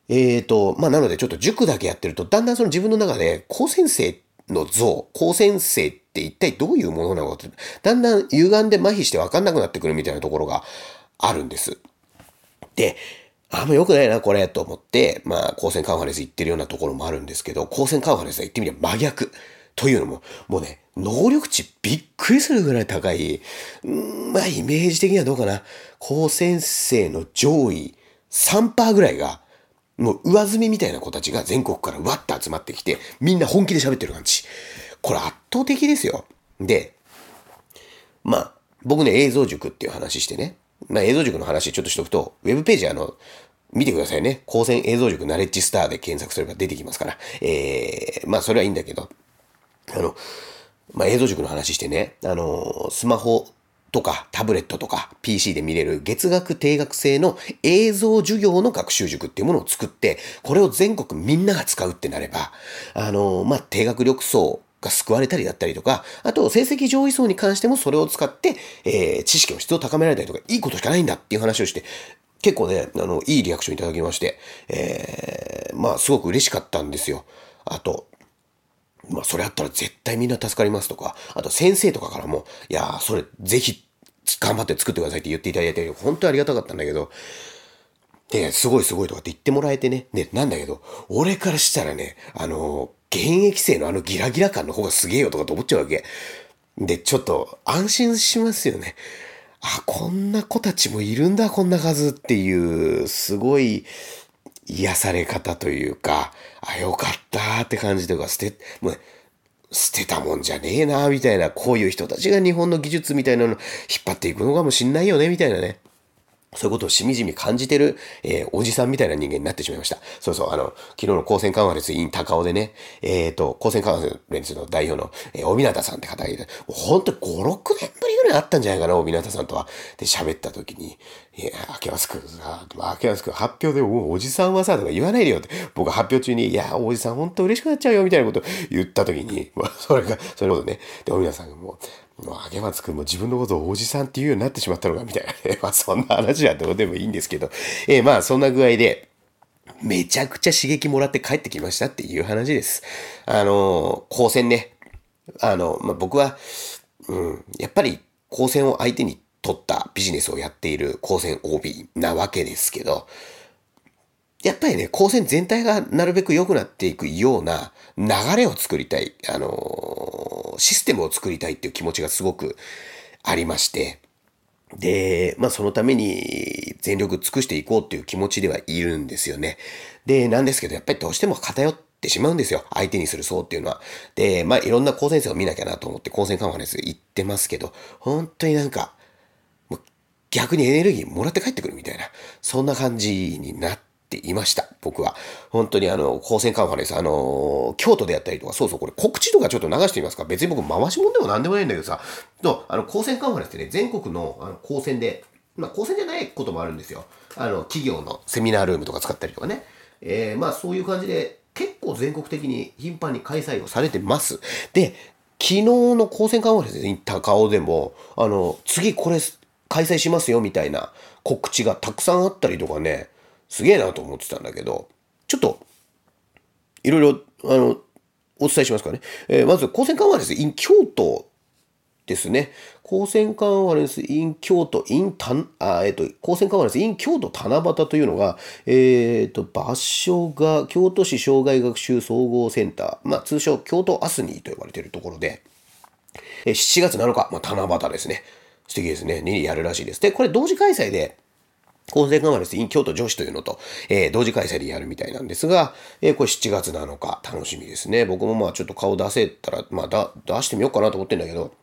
えーと、まあ、なのでちょっと塾だけやってると、だんだんその自分の中で、高先生っの像、高先生って一体どういうものなのかって、だんだん歪んで麻痺してわかんなくなってくるみたいなところがあるんです。で、あんま良くないな、これ、と思って、まあ、高専カンファレンス行ってるようなところもあるんですけど、高専カンファレンスは行ってみれば真逆。というのも、もうね、能力値びっくりするぐらい高い、んまあイメージ的にはどうかな。高先生の上位3%ぐらいが、もう上積みみたいな子たちが全国からわっと集まってきて、みんな本気で喋ってる感じ。これ圧倒的ですよ。で、まあ、僕ね、映像塾っていう話してね。まあ映像塾の話ちょっとしとくと、ウェブページあの、見てくださいね。高専映像塾ナレッジスターで検索すれば出てきますから。えー、まあそれはいいんだけど、あの、まあ、映像塾の話してね、あの、スマホとかタブレットとか PC で見れる月額定額制の映像授業の学習塾っていうものを作って、これを全国みんなが使うってなれば、あの、まあ、低学力層が救われたりだったりとか、あと成績上位層に関してもそれを使って、えー、知識の質を高められたりとか、いいことしかないんだっていう話をして、結構ね、あの、いいリアクションいただきまして、えー、まあ、すごく嬉しかったんですよ。あと、まあ、それあったら絶対みんな助かりますとか、あと先生とかからも、いやー、それぜひ頑張って作ってくださいって言っていただいて、本当にありがたかったんだけど、で、すごいすごいとかって言ってもらえてね、ね、なんだけど、俺からしたらね、あの、現役生のあのギラギラ感の方がすげえよとかと思っちゃうわけ。で、ちょっと安心しますよね。あ、こんな子たちもいるんだ、こんな数っていう、すごい、癒され方というか、あ、よかったって感じとか、捨て、もう、捨てたもんじゃねえな、みたいな、こういう人たちが日本の技術みたいなの引っ張っていくのかもしんないよね、みたいなね。そういうことをしみじみ感じてる、えー、おじさんみたいな人間になってしまいました。そうそう、あの、昨日の高専カンファレンス in 高尾でね、えっ、ー、と、高専カンファレンスの代表の、えー、帯名さんって方がいて、ほんと5、6年ぶりぐらいあったんじゃないかな、帯名さんとは。で、喋った時に、いや、明安くんさ、明安くん発表で、もうおじさんはさ、とか言わないでよって、僕発表中に、いや、おじさんほんと嬉しくなっちゃうよ、みたいなこと言った時に、まあ、それが、それことね、で、帯名さんがもう、もう、あげまつくんも自分のことをおじさんっていうようになってしまったのか、みたいなね。まあ、そんな話はどうでもいいんですけど、えー、まあ、そんな具合で、めちゃくちゃ刺激もらって帰ってきましたっていう話です。あのー、高専ね。あの、まあ、僕は、うん、やっぱり高専を相手に取ったビジネスをやっている高専 OB なわけですけど、やっぱりね、高専全体がなるべく良くなっていくような流れを作りたい、あのー、システムを作りたいっていう気持ちがすごくありまして、で、まあそのために全力尽くしていこうっていう気持ちではいるんですよね。で、なんですけど、やっぱりどうしても偏ってしまうんですよ。相手にする層っていうのは。で、まあいろんな高専生を見なきゃなと思って高専カンファレンス行ってますけど、本当になんか、逆にエネルギーもらって帰ってくるみたいな、そんな感じになってていました。僕は。本当にあの、高専カンファレンス、あの、京都でやったりとか、そうそう、これ告知とかちょっと流してみますか？別に僕回し物でも何でもないんだけどさ、と、あの、高専カンファレンスってね、全国のあの高専で、まあ、高専じゃないこともあるんですよ。あの、企業のセミナールームとか使ったりとかね。えー、まあそういう感じで結構全国的に頻繁に開催をされてます。で、昨日の高専カンファレンスに高尾でも、あの、次これ開催しますよみたいな告知がたくさんあったりとかね、すげえなと思ってたんだけど、ちょっと、いろいろ、あの、お伝えしますかね。えー、まず、高専カンファレンス in 京都ですね。高専カンファレンス in 京都 in たあ、えっ、ー、と、高専カンファレンス in 京都七夕というのが、えっ、ー、と、場所が京都市障害学習総合センター、まあ、通称京都アスニーと呼ばれているところで、えー、7月7日、まあ、七夕ですね。素敵ですね。にやるらしいです。で、これ同時開催で、高専カンファレンス in 京都女子というのと、えー、同時開催でやるみたいなんですが、えー、これ7月7日、楽しみですね。僕もまあちょっと顔出せたら、まあだ出してみようかなと思ってんだけど、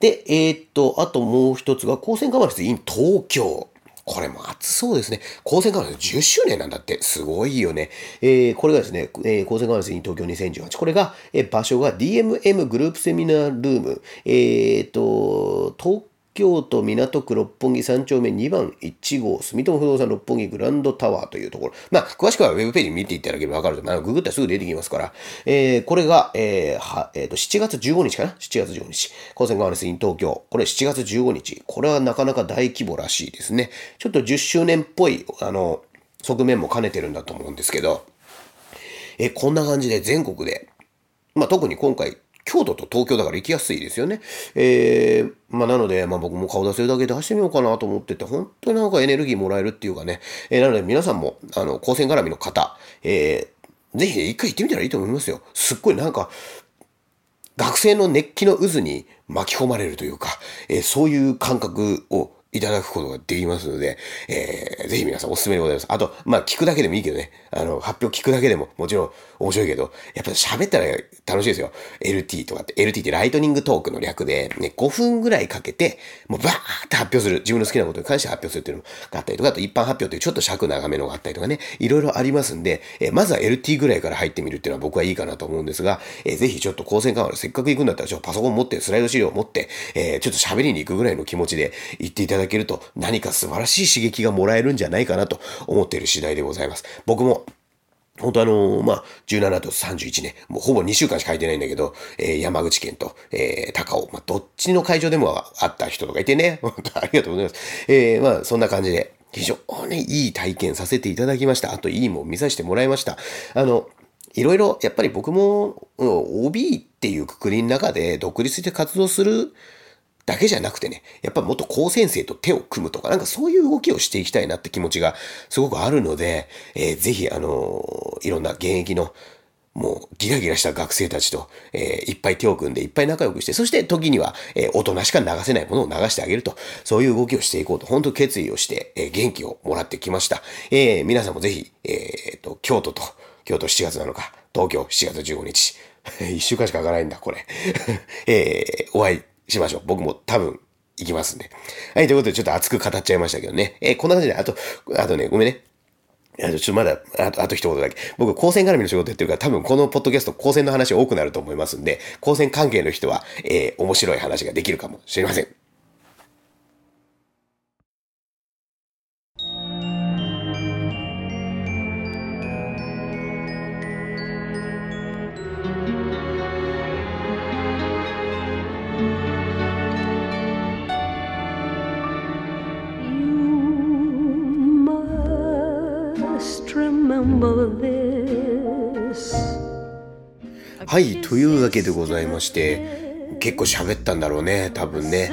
で、えー、っと、あともう一つが、高専カンファレンス in 東京。これも熱そうですね。高専カンファレス10周年なんだって。すごいよね。えー、これがですね、えー、高専カンファレンス in 東京2018。これが、えー、場所が DMM グループセミナールーム。えー、と、東京都港区六本木3丁目2番1号住友不動産六本木グランドタワーというところ。まあ、詳しくはウェブページ見ていただければわかると、まあ、ググったらすぐ出てきますから、えー、これが、えー、は、えっ、ー、と、7月15日かな ?7 月15日。高専ガーネスイン東京。これ7月15日。これはなかなか大規模らしいですね。ちょっと10周年っぽい、あの、側面も兼ねてるんだと思うんですけど、えー、こんな感じで全国で、まあ、特に今回、京都と東京だから行きやすいですよね。えー、まあなので、まあ僕も顔出せるだけ出してみようかなと思ってて、本当になんかエネルギーもらえるっていうかね。えー、なので皆さんも、あの、高専絡みの方、えー、ぜひ一回行ってみたらいいと思いますよ。すっごいなんか、学生の熱気の渦に巻き込まれるというか、えー、そういう感覚をいただくことができますので、えー、ぜひ皆さんおすすめでございます。あと、まあ、聞くだけでもいいけどね、あの、発表聞くだけでももちろん面白いけど、やっぱ喋ったら楽しいですよ。LT とかって、LT ってライトニングトークの略で、ね、5分ぐらいかけて、もうバーって発表する。自分の好きなことに関して発表するっていうのがあったりとか、あと一般発表っていうちょっと尺長めのがあったりとかね、いろいろありますんで、えー、まずは LT ぐらいから入ってみるっていうのは僕はいいかなと思うんですが、えー、ぜひちょっと高専カメラせっかく行くんだったら、ちょっとパソコン持って、スライド資料を持って、えー、ちょっと喋りに行くぐらいの気持ちで行っていただだけると、何か素晴らしい刺激がもらえるんじゃないかなと思っている次第でございます。僕も本当あのー、まあ、17と31ね、もうほぼ2週間しか空いてないんだけど、えー、山口県と、えー、高尾、まあ、どっちの会場でもあった人とかいてね、本当ありがとうございます。えー、まあ、そんな感じで、非常にいい体験させていただきました。あと、いいもん見させてもらいました。あの、いろいろ、やっぱり僕も、OB っていうくくりの中で独立して活動するだけじゃなくてね、やっぱもっと高先生と手を組むとか、なんかそういう動きをしていきたいなって気持ちがすごくあるので、えー、ぜひ、あのー、いろんな現役のもうギラギラした学生たちと、えー、いっぱい手を組んでいっぱい仲良くして、そして時には、えー、大人しか流せないものを流してあげると、そういう動きをしていこうと、本当決意をして、えー、元気をもらってきました。えー、皆さんもぜひ、えー、と、京都と、京都7月7日、東京7月15日、1週間しか開かないんだ、これ。えー、お会いしましょう。僕も多分行きますんで。はい、ということでちょっと熱く語っちゃいましたけどね。えー、こんな感じで、あと、あとね、ごめんね。ちょっとまだ、あと、あと一言だけ。僕、高専絡みの仕事やってるから、多分このポッドキャスト、高専の話多くなると思いますんで、高専関係の人は、えー、面白い話ができるかもしれません。はい、というわけでございまして、結構喋ったんだろうね、多分ね。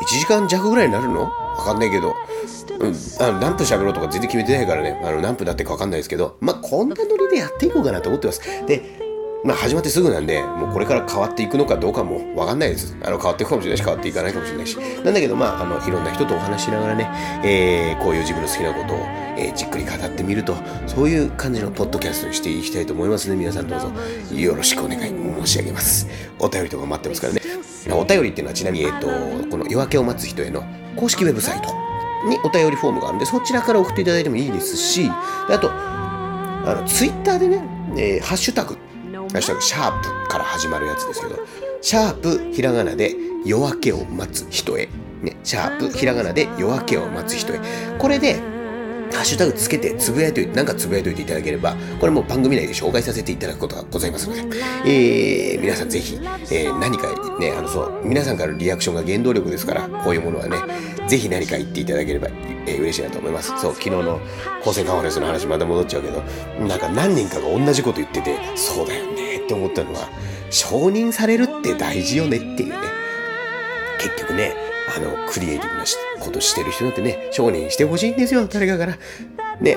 1時間弱ぐらいになるの？わかんないけど。うん、あの何分喋ろうとか全然決めてないからね、あの何分だってかわかんないですけど、まあ、こんなノリでやっていこうかなと思ってます。で、まあ、始まってすぐなんで、もうこれから変わっていくのかどうかもわかんないです。あの、変わっていくかもしれないし、変わっていかないかもしれないし。なんだけど、まあ、あの、いろんな人とお話しながらね、えー、こういう自分の好きなことを、えー、じっくり語ってみると、そういう感じのポッドキャストにしていきたいと思いますので、皆さんどうぞよろしくお願い申し上げます。お便りとか待ってますからね。お便りっていうのはちなみに、えっ、と、この夜明けを待つ人への公式ウェブサイトにお便りフォームがあるんで、そちらから送っていただいてもいいですし、あと、あの、ツイッターでね、えー、ハッシュタグ、ハッシュタグ、シャープから始まるやつですけど、シャープ、ひらがなで夜明けを待つ人へ。ね、シャープ、ひらがなで夜明けを待つ人へ。これで、ハッシュタグつけてつぶやいといて、なんかつぶやいといていただければ、これも番組内で紹介させていただくことがございますので、えー、皆さんぜひ、えー、何かね、あのそう、皆さんからのリアクションが原動力ですから、こういうものはね、ぜひ何か言っていただければ、えー、嬉しいなと思います。そう、昨日の高専カンファレンスの話また戻っちゃうけど、なんか何人かが同じこと言ってて、そうだよねって思ったのは、承認されるって大事よねっていうね。結局ね、あの、クリエイティブなことしてる人だってね、承認してほしいんですよ、誰かから。ね。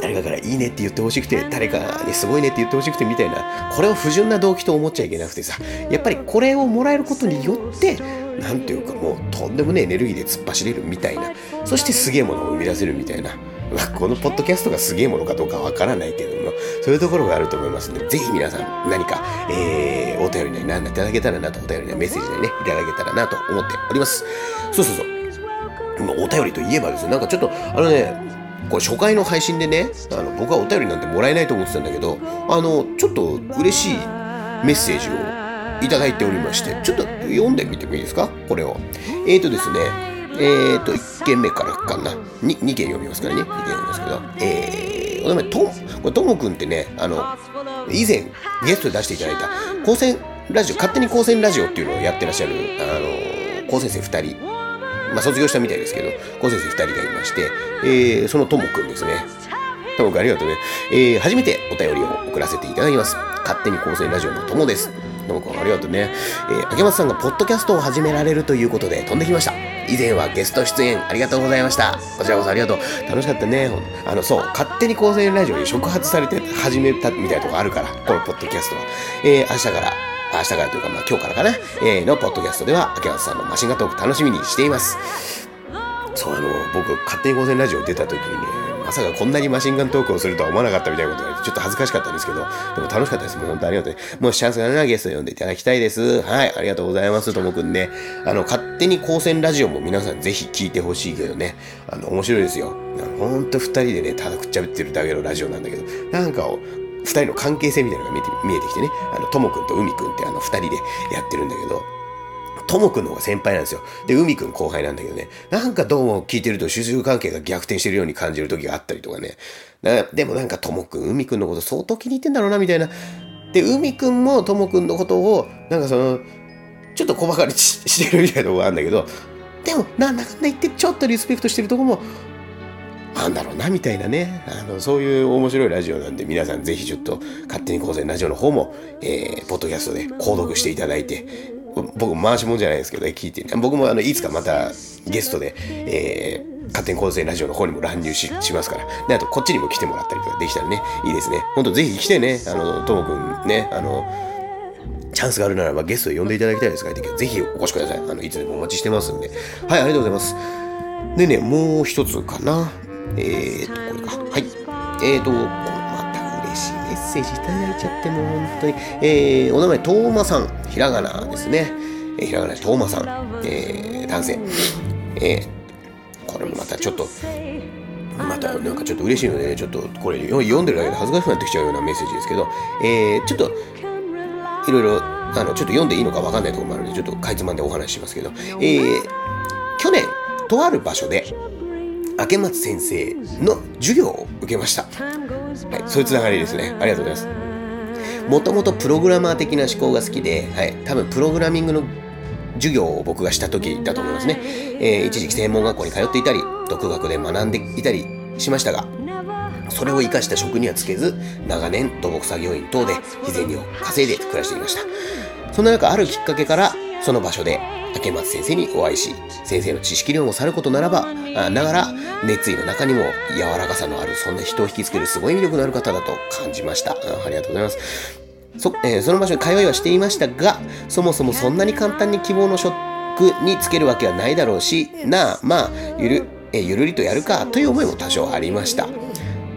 誰かからいいねって言ってほしくて、誰かにすごいねって言ってほしくてみたいな、これを不純な動機と思っちゃいけなくてさ、やっぱりこれをもらえることによって、なんていうかもうとんでもねエネルギーで突っ走れるみたいな、そしてすげえものを生み出せるみたいな、まあ、このポッドキャストがすげえものかどうかわからないけれども、そういうところがあると思いますので、ぜひ皆さん何か、えー、お便りになりいただけたらなと、お便りにメッセージにね、いただけたらなと思っております。そうそうそう。お便りといえばですね、なんかちょっと、あのね、これ初回の配信でね、あの僕はお便りなんてもらえないと思ってたんだけど、あの、ちょっと嬉しいメッセージをいただいておりまして、ちょっと読んでみてもいいですか？これを。えーとですね、えーと、1件目からかな。2, 2件読みますからね。2件読みますけど。えー、お名前、とも、これ、ともくんってね、あの、以前ゲストで出していただいた、高専ラジオ、勝手に高専ラジオっていうのをやってらっしゃる、あの、高専生2人。まあ、卒業したみたいですけど、高専生2人がいまして、えー、そのともくんですね。ともくんありがとうね。えー、初めてお便りを送らせていただきます。勝手に高専ラジオのともです。ともくんありがとうね。えー、明松さんがポッドキャストを始められるということで飛んできました。以前はゲスト出演ありがとうございました。こちらこそありがとう。楽しかったね。あの、そう、勝手に高専ラジオに触発されて始めたみたいなとこあるから、このポッドキャストは。えー、明日から、明日からというか、まあ今日からかな、えー、のポッドキャストでは、明松さんのマシンガトーク楽しみにしています。そう、あの、僕、勝手に高専ラジオ出た時にね、まさかこんなにマシンガントークをするとは思わなかったみたいなことがちょっと恥ずかしかったんですけど、でも楽しかったです。もう本当ありがとうね。もしチャンスがあればゲスト呼んでいただきたいです。はい、ありがとうございます、ともくんね。あの、勝手に高専ラジオも皆さんぜひ聞いてほしいけどね。あの、面白いですよ。ほんと二人でね、ただくっちゃべってるだけのラジオなんだけど、なんかを、二人の関係性みたいなのが見えて見えてきてね、あの、ともくんと海くんってあの二人でやってるんだけど、ともくんの方が先輩なんですよ。で、海くん後輩なんだけどね、なんかどうも聞いてると主従関係が逆転してるように感じる時があったりとかね。でもなんかともくん、海くんのこと相当気に入ってんだろうな、みたいな。で、海くんもともくんのことを、なんかその、ちょっと小馬鹿にしてるみたいなとこがあるんだけど、でも、なんだかんだ言ってちょっとリスペクトしてるとこも、あんだろうな、みたいなね。あの、そういう面白いラジオなんで、皆さんぜひちょっと、勝手に高専ラジオの方も、えー、ポッドキャストで購読していただいて、僕回しもんじゃないですけど、ね、聞いて、ね、僕もあのいつかまたゲストで、えー、勝手に構成ラジオの方にも乱入ししますから。で、あとこっちにも来てもらったりとかできたらね、いいですね。ほんとぜひ来てね、あの、ともくんね、あの、チャンスがあるならばゲストで呼んでいただきたいですから、ぜひお越しください。あの、いつでもお待ちしてますんで。はい、ありがとうございます。でね、もう一つかな。えーと、これか。はい。えーと、また嬉しいメッセージいただいちゃっても本当に、えー、お名前、トーマさん、ひらがなですね。えー、ひらがな、トーマさん、えー、男性。えー、これもまたちょっと、またなんかちょっと嬉しいので、ね、ちょっとこれ読んでるだけで恥ずかしくなってきちゃうようなメッセージですけど、えー、ちょっと、いろいろ、あの、ちょっと読んでいいのかわかんないところもあるので、ちょっとかいつまんでお話ししますけど、えー、去年、とある場所で、明松先生の授業を受けました。はい、そういうつながりですね。ありがとうございます。もともとプログラマー的な思考が好きで、はい、多分プログラミングの授業を僕がした時だと思いますね。えー、一時期専門学校に通っていたり、独学で学んでいたりしましたが、それを活かした職にはつけず、長年土木作業員等で日銭を稼いで暮らしていました。そんな中、あるきっかけから、その場所で竹松先生にお会いし、先生の知識量もさることならば、ながら、熱意の中にも柔らかさのある、そんな人を引きつけるすごい魅力のある方だと感じました。ありがとうございます。そ,、えー、その場所に通いはしていましたが、そもそもそんなに簡単に希望の職につけるわけはないだろうし、なあ、まあ、ゆる、えー、ゆるりとやるかという思いも多少ありました。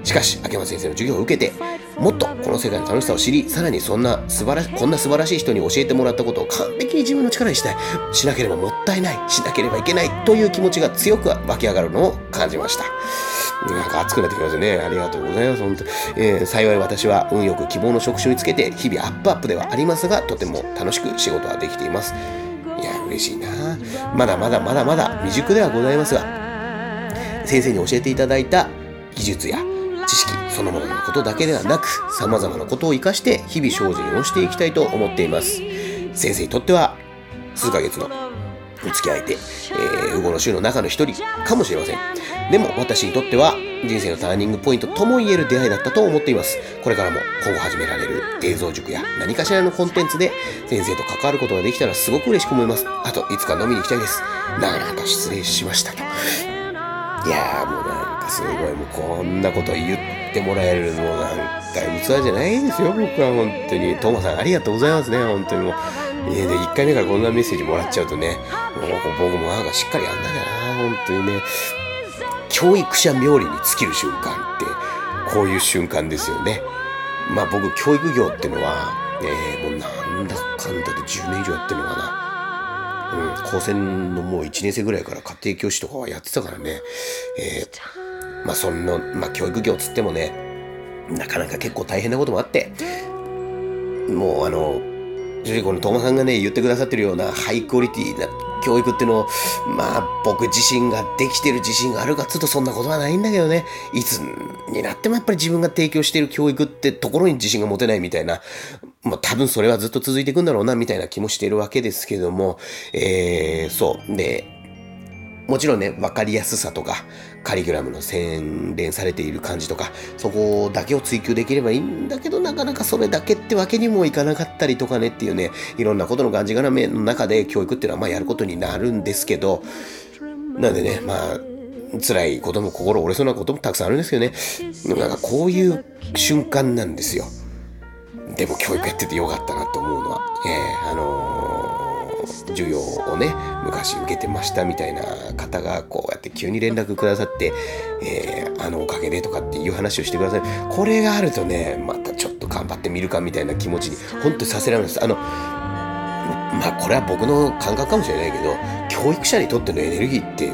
しかし、秋山先生の授業を受けて、もっとこの世界の楽しさを知り、さらにそんな素晴らし、こんな素晴らしい人に教えてもらったことを完璧に自分の力にしたい。しなければもったいない。しなければいけない。という気持ちが強く湧き上がるのを感じました。なんか熱くなってきますね。ありがとうございます。本当えー、幸い私は運よく希望の職種につけて、日々アップアップではありますが、とても楽しく仕事はできています。いや、嬉しいな。まだまだまだまだ未熟ではございますが、先生に教えていただいた技術や知識そのもののことだけではなく様々なことを活かして日々精進をしていきたいと思っています。先生にとっては数ヶ月のお付き合いで、えー、ウゴの週の中の一人かもしれません。でも私にとっては人生のターニングポイントとも言える出会いだったと思っています。これからも今後始められる映像塾や何かしらのコンテンツで先生と関わることができたらすごく嬉しく思います。あといつか飲みに行きたいです。長々と失礼しましたと。いやーもうなすごいもうこんなこと言ってもらえるのなんか器じゃないですよ僕は本当に。トモさんありがとうございますね本当にもう。えで1回目からこんなメッセージもらっちゃうとねもう僕もなんかしっかりやんなきゃな本当にね。教育者冥利に尽きる瞬間ってこういう瞬間ですよね。まあ僕教育業ってのは、えー、もうなんだかんだで10年以上やってるのかな。うん、高専のもう1年生ぐらいから家庭教師とかはやってたからね、えー、まあそんな、まあ教育業つってもね、なかなか結構大変なこともあって、もうあの、正直このトマさんがね、言ってくださってるようなハイクオリティな教育っていうのを、まあ僕自身ができてる自信があるかっつうとそんなことはないんだけどね、いつになってもやっぱり自分が提供している教育ってところに自信が持てないみたいな、まあ多分それはずっと続いていくんだろうなみたいな気もしているわけですけども、えー、そう。で、もちろんね、わかりやすさとか、カリキュラムの洗練されている感じとか、そこだけを追求できればいいんだけど、なかなかそれだけってわけにもいかなかったりとかねっていうね、いろんなことのがんじがらめの中で教育っていうのはまあやることになるんですけど、なんでね、まあ、辛いことも心折れそうなこともたくさんあるんですけどね、なんかこういう瞬間なんですよ。でも教育やっててよかったなと思うのは、えー、あのー、授業をね、昔受けてましたみたいな方がこうやって急に連絡くださって、えー、あのおかげでとかっていう話をしてください。これがあるとね、またちょっと頑張ってみるかみたいな気持ちに、本当にさせられます。あの、まあこれは僕の感覚かもしれないけど、教育者にとってのエネルギーって、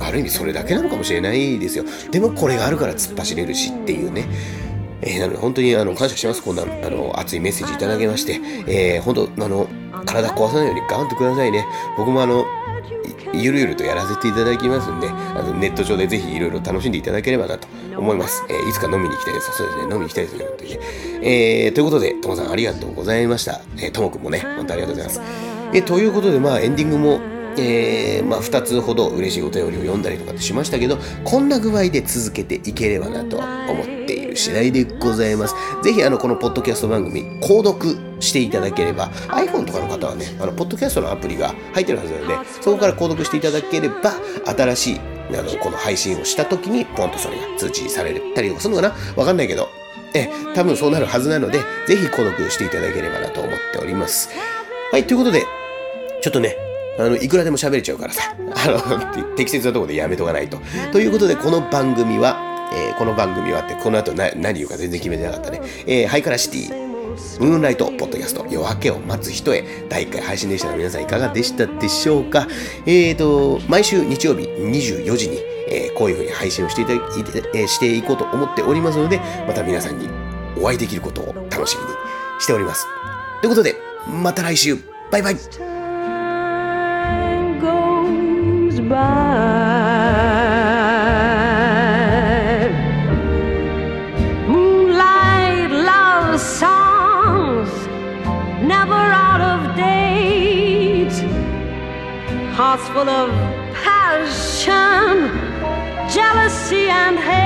ある意味それだけなのかもしれないですよ。でもこれがあるから突っ走れるしっていうね。えー、なので本当にあの感謝します。こんなあの熱いメッセージいただきまして、えー、本当あの体壊さないように頑張ってくださいね。僕もあのゆるゆるとやらせていただきますんで、あのネット上でぜひいろいろ楽しんでいただければなと思います。えー、いつか飲みに行きたいです。そうですね、飲みに行きたいですね、本当にね。えー、ということで、ともさんありがとうございました。えー、ともくんもね、本当ありがとうございます。え、ということで、まあエンディングもえー、まあ、2つほど嬉しいお便りを読んだりとかってしましたけど、こんな具合で続けていければなと思っている次第でございます。ぜひ、あの、このポッドキャスト番組、購読していただければ、iPhone とかの方はね、あの、ポッドキャストのアプリが入ってるはずなので、そこから購読していただければ、新しい、あの、この配信をした時に、ポンとそれが通知されたりとかするのかなわかんないけど、え、多分そうなるはずなので、ぜひ購読していただければなと思っております。はい、ということで、ちょっとね、あの、いくらでも喋れちゃうからさ、あの、適切なところでやめとかないと。ということで、この番組は、えー、この番組はって、この後な何言うか全然決めてなかったね。えー、ハイカラシティ、ムーンライトポッドキャスト、夜明けを待つ人へ、第1回配信でしたが、皆さんいかがでしたでしょうかえーと、毎週日曜日24時に、えー、こういうふうに配信をしていたいて、えー、していこうと思っておりますので、また皆さんにお会いできることを楽しみにしております。ということで、また来週バイバイ Moonlight love songs, never out of date. Hearts full of passion, jealousy, and hate.